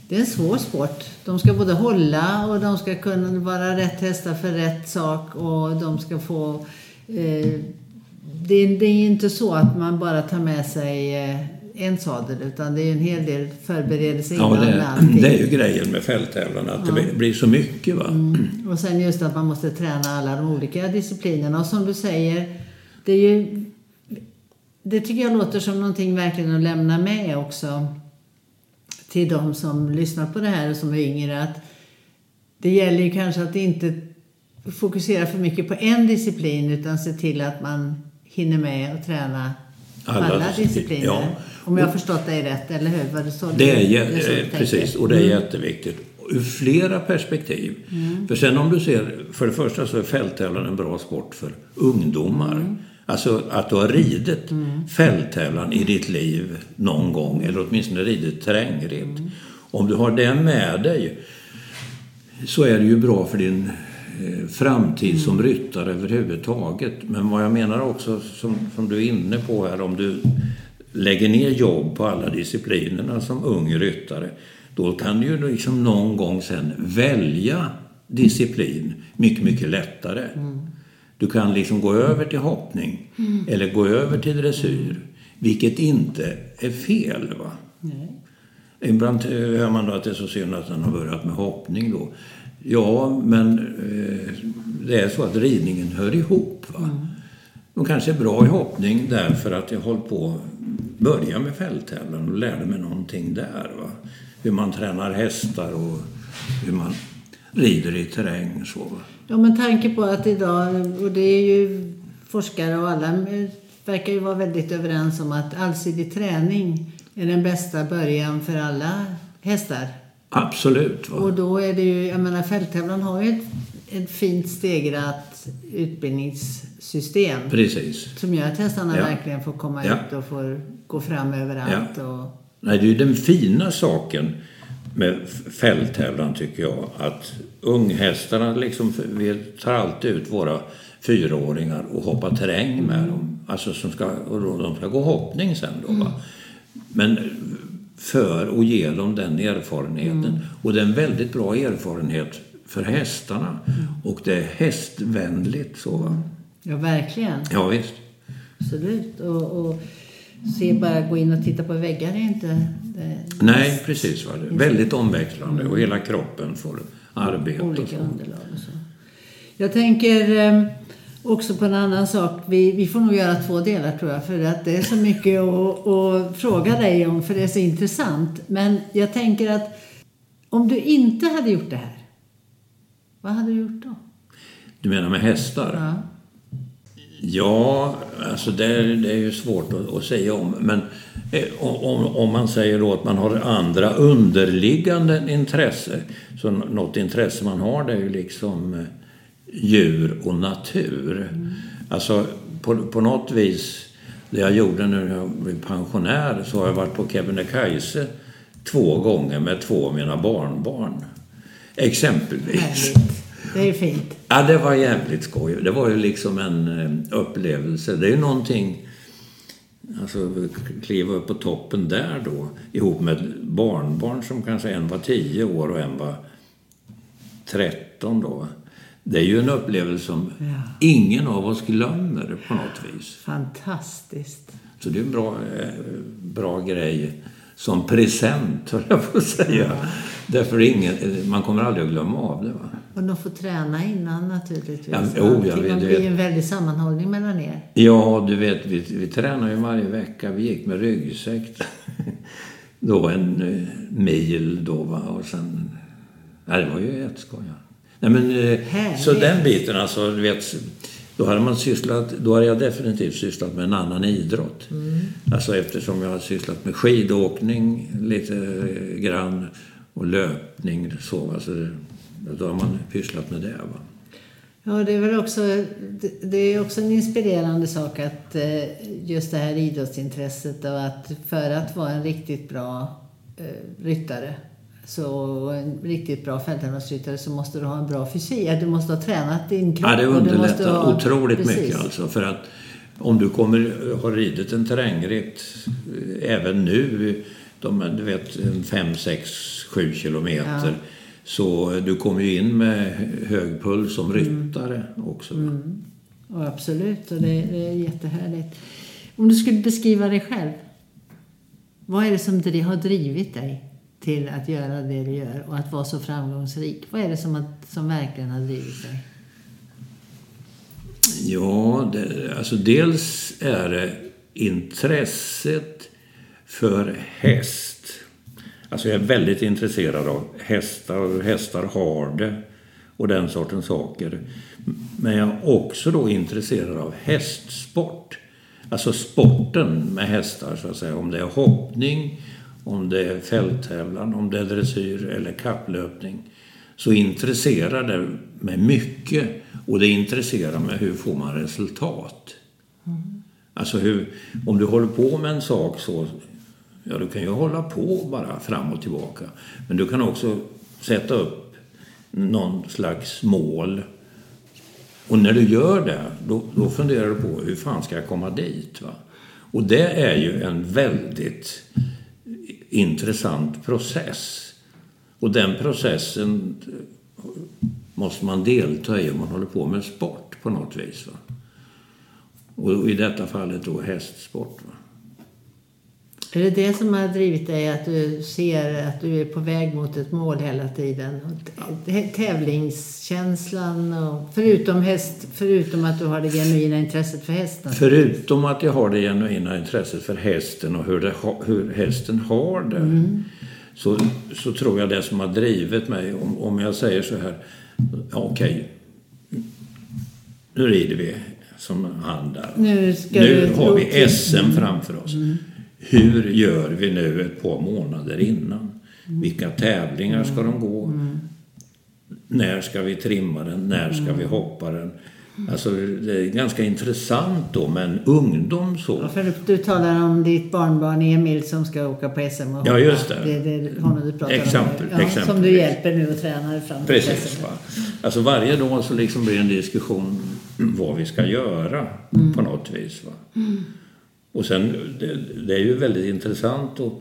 det är en svår sport. De ska både hålla och de ska kunna vara rätt hästar för rätt sak och de ska få... Eh, det, är- det är inte så att man bara tar med sig eh, en sadel utan det är en hel del förberedelse Ja, innan det, med allting. det är ju grejen med fälttävlan, att det blir så mycket. va Och sen just att man måste träna alla de olika disciplinerna. Och som du säger, det är ju... Det tycker jag låter som någonting verkligen att lämna med också till de som lyssnar på det här och som är yngre. Att det gäller ju kanske att inte fokusera för mycket på en disciplin utan se till att man hinner med att träna alla, Alla alla disciplin- discipliner. ja. Om jag har förstått dig rätt, eller hur? Var det så Det är, du- det så eh, precis, och det är jätteviktigt. Ur flera perspektiv. För sen om du ser, för det första så är fälttävlan en bra sport för ungdomar. Alltså att du har ridit fälttävlan i ditt liv någon gång, eller åtminstone ridit terrängritt. Om du har det med dig så är det ju bra för din framtid som ryttare överhuvudtaget. Men vad jag menar också, som, som du är inne på här, om du lägger ner jobb på alla disciplinerna som ung ryttare, då kan du ju liksom någon gång sen välja disciplin mycket, mycket lättare. Du kan liksom gå över till hoppning eller gå över till dressyr, vilket inte är fel. va? Nej. Ibland eh, hör man då att det är så synd att han har börjat med hoppning då. Ja, men eh, det är så att ridningen hör ihop. Va? De kanske är bra i hoppning därför att jag håll på börja med fälttävlan och lärde mig någonting där. Va? Hur man tränar hästar och hur man rider i terräng. Så. Ja, men tanke på att idag, och det är ju forskare och alla eh, verkar ju vara väldigt överens om att allsidig träning är den bästa början för alla hästar. Absolut. Va? Och då är det ju, jag menar fälttävlan har ju ett, ett fint stegrat utbildningssystem. Precis. Som gör att hästarna Ja. verkligen får komma Ja. ut och får gå fram överallt. Ja. Och, Nej, det är ju den fina saken med fälttävlan tycker jag. Att unghästarna liksom, vi tar alltid ut våra fyraåringar och hoppar terräng med dem. Alltså som ska, och de ska gå hoppning sen då. Va? Men för att ge dem den erfarenheten. Och det är en väldigt bra erfarenhet för hästarna. Och det är hästvänligt så va. ja, verkligen. Ja visst. Absolut. Och, och se bara gå in och titta på väggar är inte... Det, Nej, precis. Va? Väldigt omväxlande och hela kroppen får arbete. och olika underlag och så. Jag tänker eh, också på en annan sak. Vi, vi får nog göra två delar tror jag. För att det är så mycket att, att fråga dig om. För det är så intressant. Men jag tänker att om du inte hade gjort det här. Vad hade du gjort då? Du menar med hästar? Ja. Ja, alltså det, är- det är ju svårt att, att säga om. Men eh, om, om man säger då att man har andra underliggande intresse. Så något intresse man har det är ju liksom eh, djur och natur. Alltså på, på något vis, det jag gjorde när jag blev pensionär så har jag varit på Kebnekaise två gånger med två av mina barnbarn. Exempelvis. Härligt. Det är fint. Ja, det var jävligt skoj. Det var ju liksom en eh, upplevelse. Det är ju någonting... Alltså, kliva upp på toppen där då ihop med barnbarn som kanske en var 10 år och en var 13 då. Det är ju en upplevelse som Ja. ingen av oss glömmer på något vis. Fantastiskt. Så det är en bra, eh, bra grej som present, höll jag på att säga. Därför ingen, man kommer aldrig att glömma av det. Va? Och de får träna innan naturligtvis. Ja, jo, jag vet, du blir en väldig sammanhållning mellan er. Ja, du vet, vi, vi tränar ju varje vecka. Vi gick med ryggsäck. då en eh, mil då va, och sen... Ja, det var ju jätteskoj. Ja. Nej, men, eh, Härligt. så den biten alltså, du vet... Då hade man sysslat, då hade jag definitivt sysslat med en annan idrott. Alltså eftersom jag har sysslat med skidåkning lite eh, grann och löpning så. Alltså, då har man pysslat med det. Va? Ja, det är väl också, det- är också en inspirerande sak att eh, just det här idrottsintresset och att för att vara en riktigt bra ryttare så en riktigt bra fälttävlansryttare så måste du ha en bra fysik. Du måste ha tränat din kropp. Ja, det underlättar ha- otroligt Precis. mycket alltså. För att om du kommer har ridit en terrängritt eh, även nu, de, du vet 5, 6, 7 kilometer. Ja. Så du kommer ju in med hög puls som ryttare också. Mm. Och absolut, och det, det är jättehärligt. Om du skulle beskriva dig själv. Vad är det som har drivit dig till att göra det du gör och att vara så framgångsrik? Vad är det som, att, som verkligen har drivit dig? Ja, det, alltså dels är det intresset för häst. Alltså jag är väldigt intresserad av hästar och hur hästar har det och den sortens saker. Men jag är också då intresserad av hästsport. Alltså sporten med hästar så att säga. Om det är hoppning, om det är fälttävlan, om det är dressyr eller kapplöpning. Så intresserar det mig mycket. Och det intresserar mig hur får man resultat. Alltså hur, om du håller på med en sak så, ja du kan ju hålla på bara fram och tillbaka. Men du kan också sätta upp någon slags mål. Och när du gör det, då, då funderar du på hur fan ska jag komma dit? Va? Och det är ju en väldigt intressant process. Och den processen måste man delta i om man håller på med sport på något vis. Va? Och i detta fallet då hästsport. Va? Är det det som har drivit dig att du ser att du är på väg mot ett mål hela tiden? Tävlingskänslan och förutom, häst, förutom att du har det genuina intresset för hästen? Förutom att jag har det genuina intresset för hästen och hur, det, hur hästen har det. så, så tror jag det som har drivit mig, om, om jag säger så här, ja, okej, nu rider vi som han där. Nu, Nu har vi SM framför oss. Hur gör vi nu ett par månader innan? Vilka tävlingar ska de gå? När ska vi trimma den? När ska vi hoppa den? Alltså det är ganska intressant då med en ungdom så. Ja, för du, talar om ditt barnbarn Emil som ska åka på SM och Ja, just det. Det är det honom du pratar Exempel- om. Ja, som exempelvis. du hjälper nu och tränar fram till Precis. Va? Alltså varje dag så liksom blir det en diskussion vad vi ska göra på något vis. Va? Och sen, det, det är ju väldigt intressant att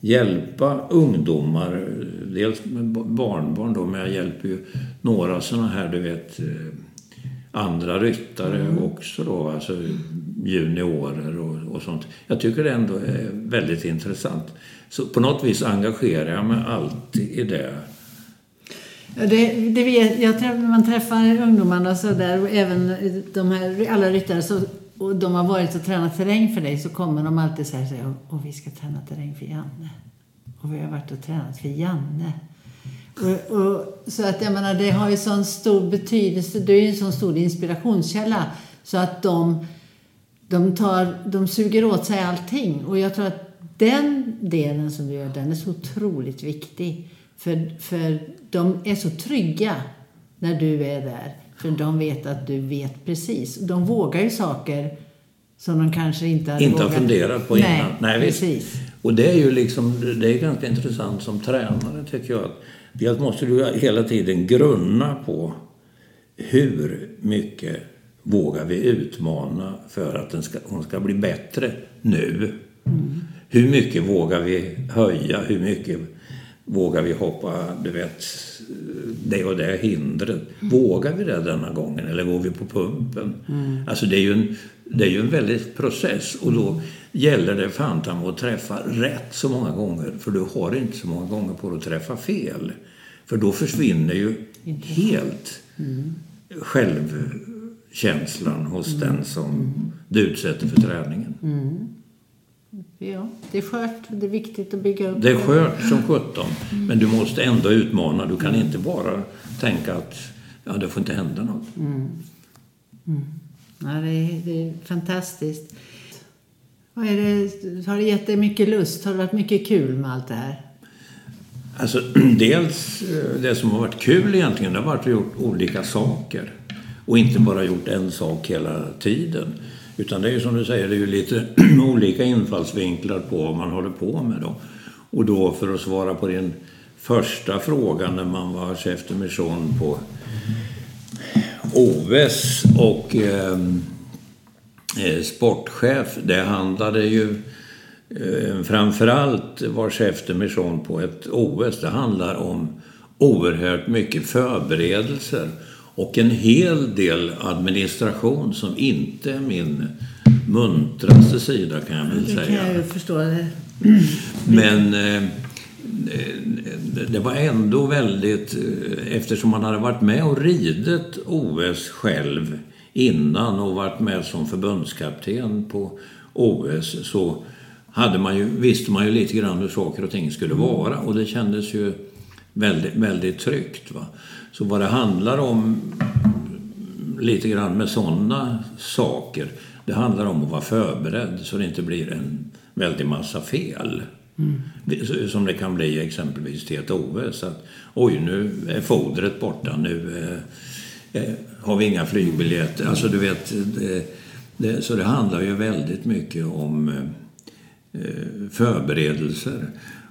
hjälpa ungdomar, dels med ba- barnbarn då, men jag hjälper ju några sådana här, du vet, eh, andra ryttare också då, alltså juniorer och, och sånt. Jag tycker det ändå är väldigt intressant. Så på något vis engagerar jag mig alltid i det. Ja, det, det vet, jag träff, man träffar ungdomarna så där och även de här, alla ryttare så, och de har varit och tränat terräng för dig så kommer de alltid så här och säger och, vi ska träna terräng för Janne. Och vi har varit och tränat för Janne. Och, och, så att jag menar, det har ju sån stor betydelse. Det är ju en sån stor inspirationskälla. Så att de, de, tar, de suger åt sig allting. Och jag tror att den delen som du gör, den är så otroligt viktig. För, för de är så trygga när du är där. För de vet att du vet precis. De vågar ju saker som de kanske inte hade inte har funderat på Nej, innan. Nej, visst. precis. Och det är ju liksom, det är ganska intressant som tränare tycker jag. Dels måste du hela tiden grunna på hur mycket vågar vi utmana för att den ska, hon ska bli bättre nu? Hur mycket vågar vi höja? Hur mycket vågar vi hoppa, du vet, det och det hindret? Vågar vi det denna gången eller går vi på pumpen? Alltså det är ju en, det är ju en väldigt process och då gäller det fan ta mig att träffa rätt så många gånger för du har inte så många gånger på att träffa fel. För då försvinner ju helt självkänslan hos den som du utsätter för träningen. Ja, det är skört. Det är viktigt att bygga upp. Det är skört som sjutton, men du måste ändå utmana. Du kan inte bara tänka att ja, det får inte hända något. Ja, det, är, det är fantastiskt. Vad är det, har det gett dig mycket lust? Har det varit mycket kul med allt det här? Alltså, dels eh, det som har varit kul egentligen, det har varit att gjort olika saker. Och inte bara gjort en sak hela tiden. Utan det är ju som du säger, det är ju lite olika infallsvinklar på vad man håller på med då. Och då för att svara på din första fråga när man var chef de mission på OS och ehm, eh, sportchef, det handlade ju eh, framförallt var chef de mission på ett OS, det handlar om oerhört mycket förberedelser och en hel del administration som inte är min muntraste sida kan jag väl Det kan säga. jag ju förstå. Det. Men eh, det- det var ändå väldigt, eh, eftersom man hade varit med och ridit OS själv innan och varit med som förbundskapten på OS så hade man ju, visste man ju lite grann hur saker och ting skulle vara och det kändes ju väldigt, väldigt tryggt. Va? Så vad det handlar om lite grann med sådana saker. Det handlar om att vara förberedd så det inte blir en väldig massa fel. Mm. Som det kan bli exempelvis till ett OS. Att, Oj, nu är fodret borta. Nu eh, eh, har vi inga flygbiljetter. Alltså du vet, det, det, så det handlar ju väldigt mycket om eh, eh förberedelser.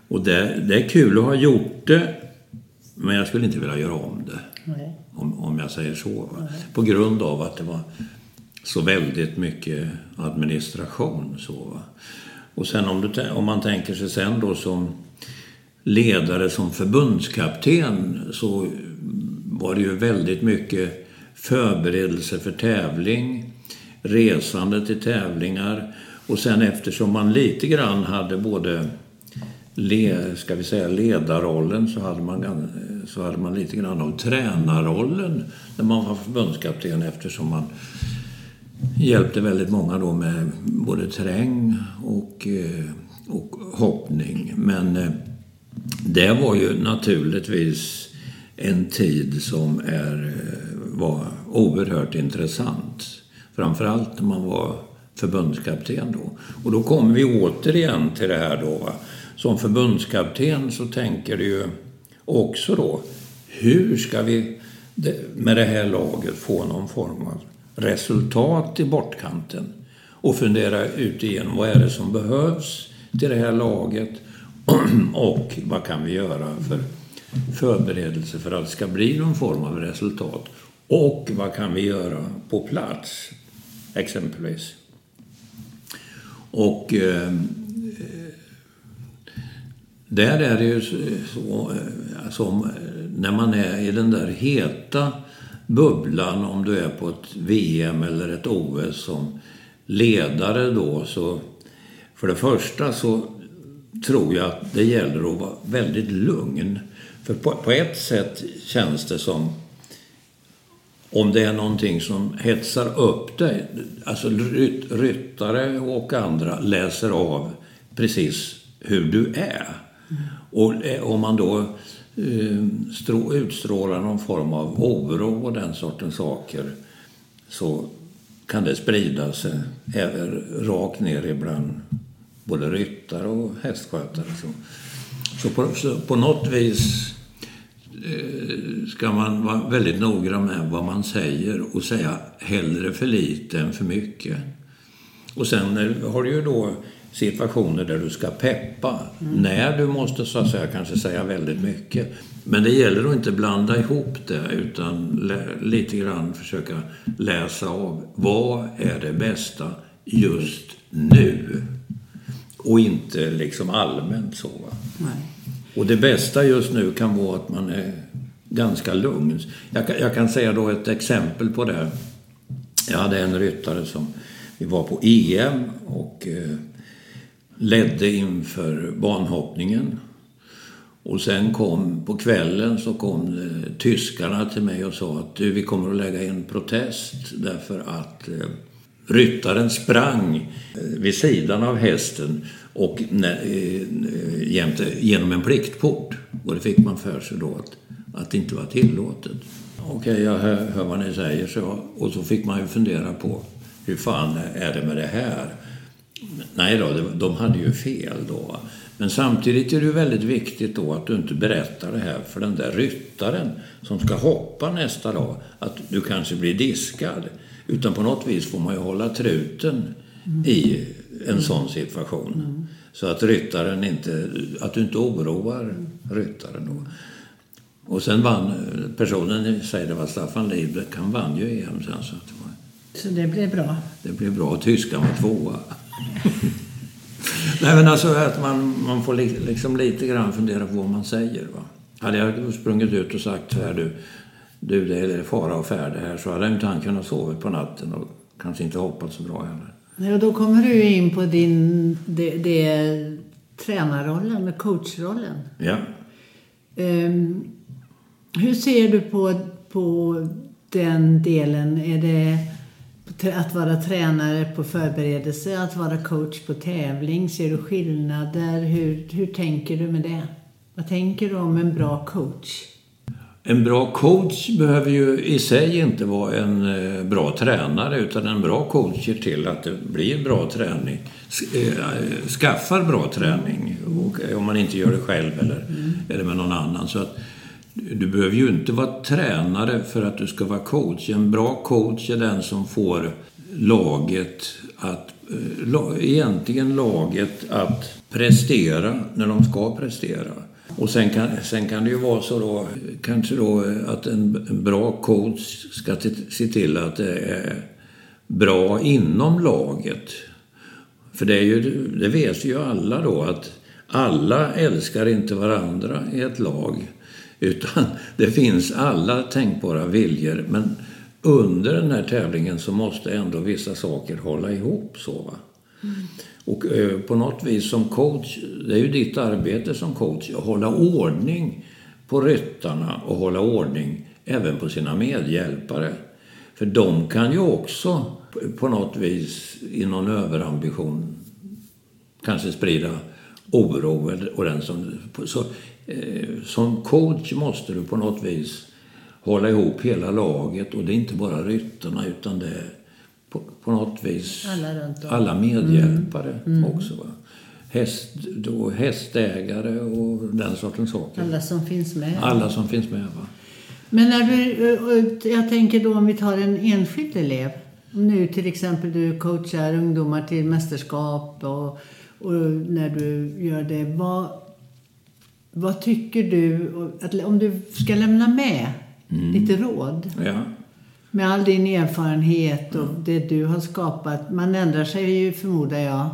Och det, det är kul att ha gjort det, men jag skulle inte vilja göra om det. Nej. Om, om jag säger så. På grund av att det var så väldigt mycket administration. Så, va? Och sen om, du, om man tänker sig sen då som ledare som förbundskapten så var det ju väldigt mycket förberedelser för tävling, resande till tävlingar och sen eftersom man lite grann hade både le, ska vi säga, ledarrollen så hade, man, så hade man lite grann av tränarrollen när man var förbundskapten eftersom man hjälpte väldigt många då med både terräng och, eh, och hoppning. Men eh, det var ju naturligtvis en tid som är, eh, var oerhört intressant. Framförallt när man var förbundskapten då. Och då kommer vi återigen till det här då. Va? Som förbundskapten så tänker du ju också då, hur ska vi med det här laget få någon form av resultat i bortkanten? Och fundera ut igenom vad är det som behövs till det här laget och vad kan vi göra för förberedelse för att det ska bli någon form av resultat. Och vad kan vi göra på plats, exempelvis. Och eh, där är det ju så, alltså, när man är i den där heta bubblan, om du är på ett VM eller ett OS som ledare då, så för det första så tror jag att det gäller att vara väldigt lugn. För på, på ett sätt känns det som om det är någonting som hetsar upp dig, alltså ryttare och andra läser av precis hur du är. Och eh, om man då eh, utstrålar någon form av oro och den sortens saker så kan det sprida sig även rakt ner ibland både ryttare och hästskötare. Så, så, på, så på något vis eh, ska man vara väldigt noggrann med vad man säger och säga hellre för lite än för mycket. Och sen har du ju då situationer där du ska peppa. Mm. När du måste så att säga kanske säga väldigt mycket. Men det gäller att inte blanda ihop det utan lite grann försöka läsa av. Vad är det bästa just nu? Och inte liksom allmänt så. Nej. Och det bästa just nu kan vara att man är ganska lugn. Jag kan, jag kan säga då ett exempel på det. Jag hade en ryttare som vi var på EM och eh, ledde inför banhoppningen. Och sen kom på kvällen så kom eh, tyskarna till mig och sa att du, vi kommer att lägga in protest därför att eh, Ryttaren sprang eh, vid sidan av hästen och eh, jämte, genom en pliktport. Och det fick man för sig då att, att det inte var tillåtet. Okej, okay, jag hör, hör, vad ni säger. Så, och så fick man ju fundera på hur fan är det med det här? Nej då, de hade ju fel då. Men samtidigt är det väldigt viktigt då att du inte berättar det här för den där ryttaren som ska hoppa nästa dag, att du kanske blir diskad. Utan på något vis får man ju hålla truten mm. i en sån situation. Mm. Så att ryttaren inte, att du inte oroar ryttaren då. Och sen vann personen sig, det var Staffan Liebrecht, han vann ju EM sen. Så, det var, så det blev bra? Det blev bra. Tyskan var tvåa. Nej men alltså att man, man får liksom lite grann fundera på vad man säger. Va? Hade jag sprungit ut och sagt så här du, du det är fara och färde här så hade inte han kunnat sova på natten och kanske inte hoppat så bra heller. Nej, och då kommer du in på din det, det, tränarrollen, med coachrollen. Ja. Um, hur ser du på, på den delen? Är det att vara tränare på förberedelse, att vara coach på tävling? Ser du skillnader? Hur, hur tänker du med det? Vad tänker du om en bra coach? En bra coach behöver ju i sig inte vara en eh, bra tränare utan en bra coach ser till att det blir bra träning. Eh, skaffar bra träning och om man inte gör det själv eller, mm. eller med någon annan. Så att, du behöver ju inte vara tränare för att du ska vara coach. En bra coach är den som får laget att, eh, egentligen laget att prestera när de ska prestera. Och sen kan, sen kan det ju vara så då, kanske då att en, en bra coach ska se till att det är bra inom laget. För det, är ju, det vet ju alla då att alla älskar inte varandra i ett lag. Utan det finns alla tänkbara viljor. Men under den här tävlingen så måste ändå vissa saker hålla ihop. så va? Mm. Och eh, på något vis som coach, det är ju ditt arbete som coach, att hålla ordning på ryttarna och hålla ordning även på sina medhjälpare. För de kan ju också på något vis i någon överambition kanske sprida oro. Och den som, så som coach måste du på något vis hålla ihop hela laget och det är inte bara ryttarna utan det är på, på något vis Alla alla medhjälpare också. Va? Häst, då, hästägare och den sortens saker. Alla som finns med. Alla som finns med. Va? Men när du, jag tänker då om vi tar en enskild elev. Om Nu till exempel du coachar ungdomar till mästerskap och, och när du gör det. Vad, vad tycker du, att, om du ska lämna med lite råd Ja. med all din erfarenhet och det du har skapat. Man ändrar sig ju förmodar jag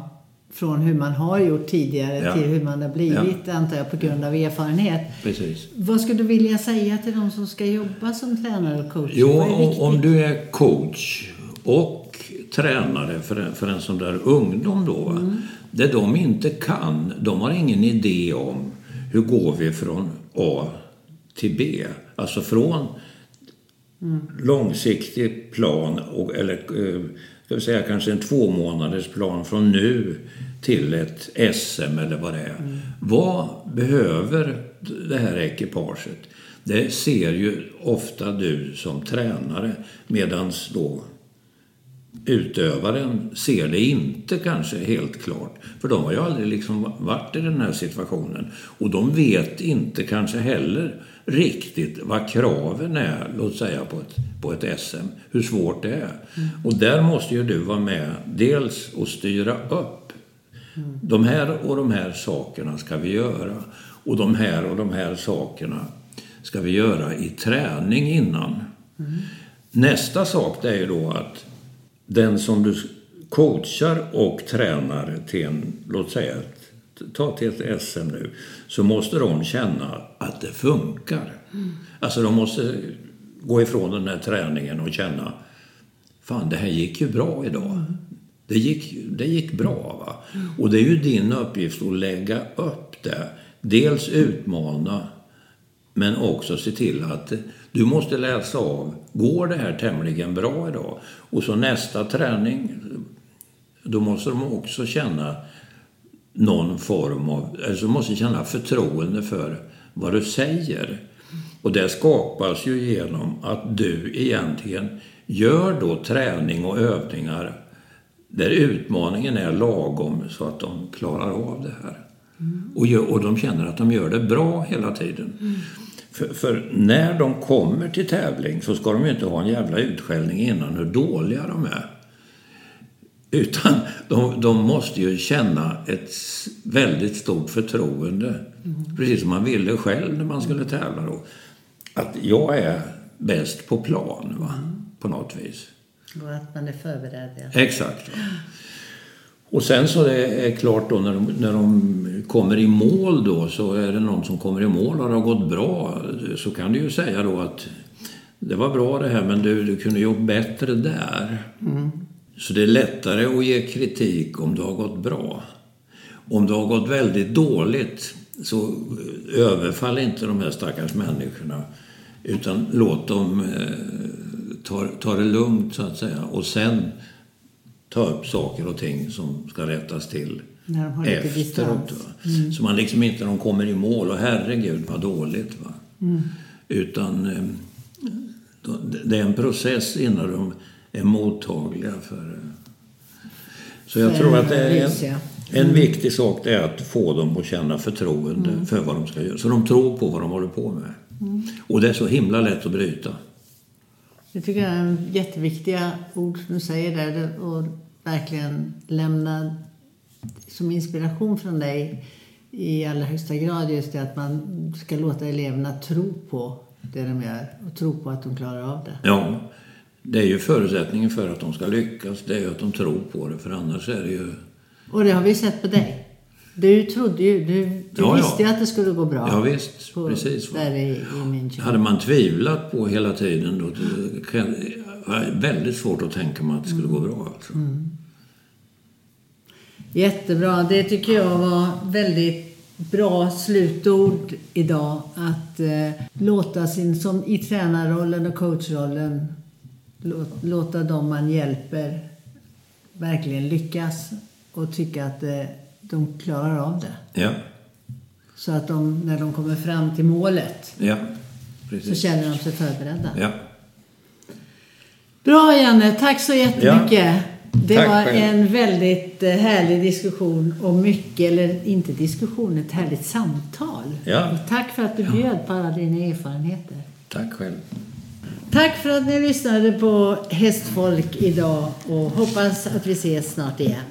från hur man har gjort tidigare Ja. till hur man har blivit antar jag på grund av erfarenhet. Precis. Vad skulle du vilja säga till de som ska jobba som tränare och coach? Jo, om, du är coach och tränare för en, för en sån där ungdom då. va? Det de inte kan, de har ingen idé om hur går vi från A till B. Alltså från långsiktig plan, och, eller eh, ska vi säga kanske en två månaders plan från nu till ett SM eller vad det är. Vad behöver det här ekipaget? Det ser ju ofta du som tränare medans då utövaren ser det inte kanske helt klart. För de har ju aldrig liksom varit i den här situationen. Och de vet inte kanske heller riktigt vad kraven är, låt säga på ett, på ett SM. Hur svårt det är. Och där måste ju du vara med, dels och styra upp. De här och de här sakerna ska vi göra. Och de här och de här sakerna ska vi göra i träning innan. Nästa sak det är ju då att den som du coachar och tränar till en, låt säga, ta till ett SM nu, så måste de känna att det funkar. Alltså de måste gå ifrån den här träningen och känna, fan det här gick ju bra idag. Det gick, det gick bra. Va? Och det är ju din uppgift att lägga upp det. Dels utmana men också se till att du måste läsa av, går det här tämligen bra idag? Och så nästa träning, då måste de också känna någon form av, alltså måste känna förtroende för vad du säger. Och det skapas ju genom att du egentligen gör då träning och övningar där utmaningen är lagom så att de klarar av det här. Och, gör, och de känner att de gör det bra hela tiden. För, för när de kommer till tävling så ska de ju inte ha en jävla utskällning innan hur dåliga de är. Utan de, de måste ju känna ett väldigt stort förtroende. Precis som man ville själv när man skulle tävla då. Att jag är bäst på plan, va? på något vis. Och att man är förberedd. Ja. Exakt. Va? Och sen så det är klart då när de, när de kommer i mål då så är det någon som kommer i mål och det har gått bra så kan du ju säga då att det var bra det här men du, du kunde gjort bättre där. Så det är lättare att ge kritik om det har gått bra. Om det har gått väldigt dåligt så överfall inte de här stackars människorna utan låt dem eh, ta, ta det lugnt så att säga och sen ta upp saker och ting som ska rättas till efteråt. Va? Så man liksom inte de kommer i mål och herregud vad dåligt. Va? Utan eh, det är en process innan de är mottagliga för... eh. Så jag För tror att det är en, en viktig sak är att få dem att känna förtroende för vad de ska göra. Så de tror på vad de håller på med. Och det är så himla lätt att bryta. Det tycker jag är jätteviktiga ord som du säger där. Och verkligen lämna som inspiration från dig i allra högsta grad just det att man ska låta eleverna tro på det de gör och tro på att de klarar av det. Ja, det är ju förutsättningen för att de ska lyckas. Det är ju att de tror på det. För annars är det ju... Och det har vi sett på dig. Du trodde ju, du, du Ja, ja. visste ju att det skulle gå bra. Ja, visst, på, precis. Där i, i München. Hade man tvivlat på hela tiden då det det väldigt svårt att tänka mig att det skulle gå bra. Alltså. Jättebra. Det tycker jag var väldigt bra slutord idag. Att eh, låta sin, som i tränarrollen och coachrollen, låt, låta dem man hjälper verkligen lyckas och tycka att eh, de klarar av det. Ja. Så att de, när de kommer fram till målet Ja, så känner de sig förberedda. Ja. Bra Janne, tack så jättemycket. Det Tack var själv. en väldigt eh, härlig diskussion och mycket, eller inte diskussion, ett härligt samtal. Ja. Och tack för att du bjöd på alla dina erfarenheter. Tack själv. Tack för att ni lyssnade på Hästfolk idag och hoppas att vi ses snart igen.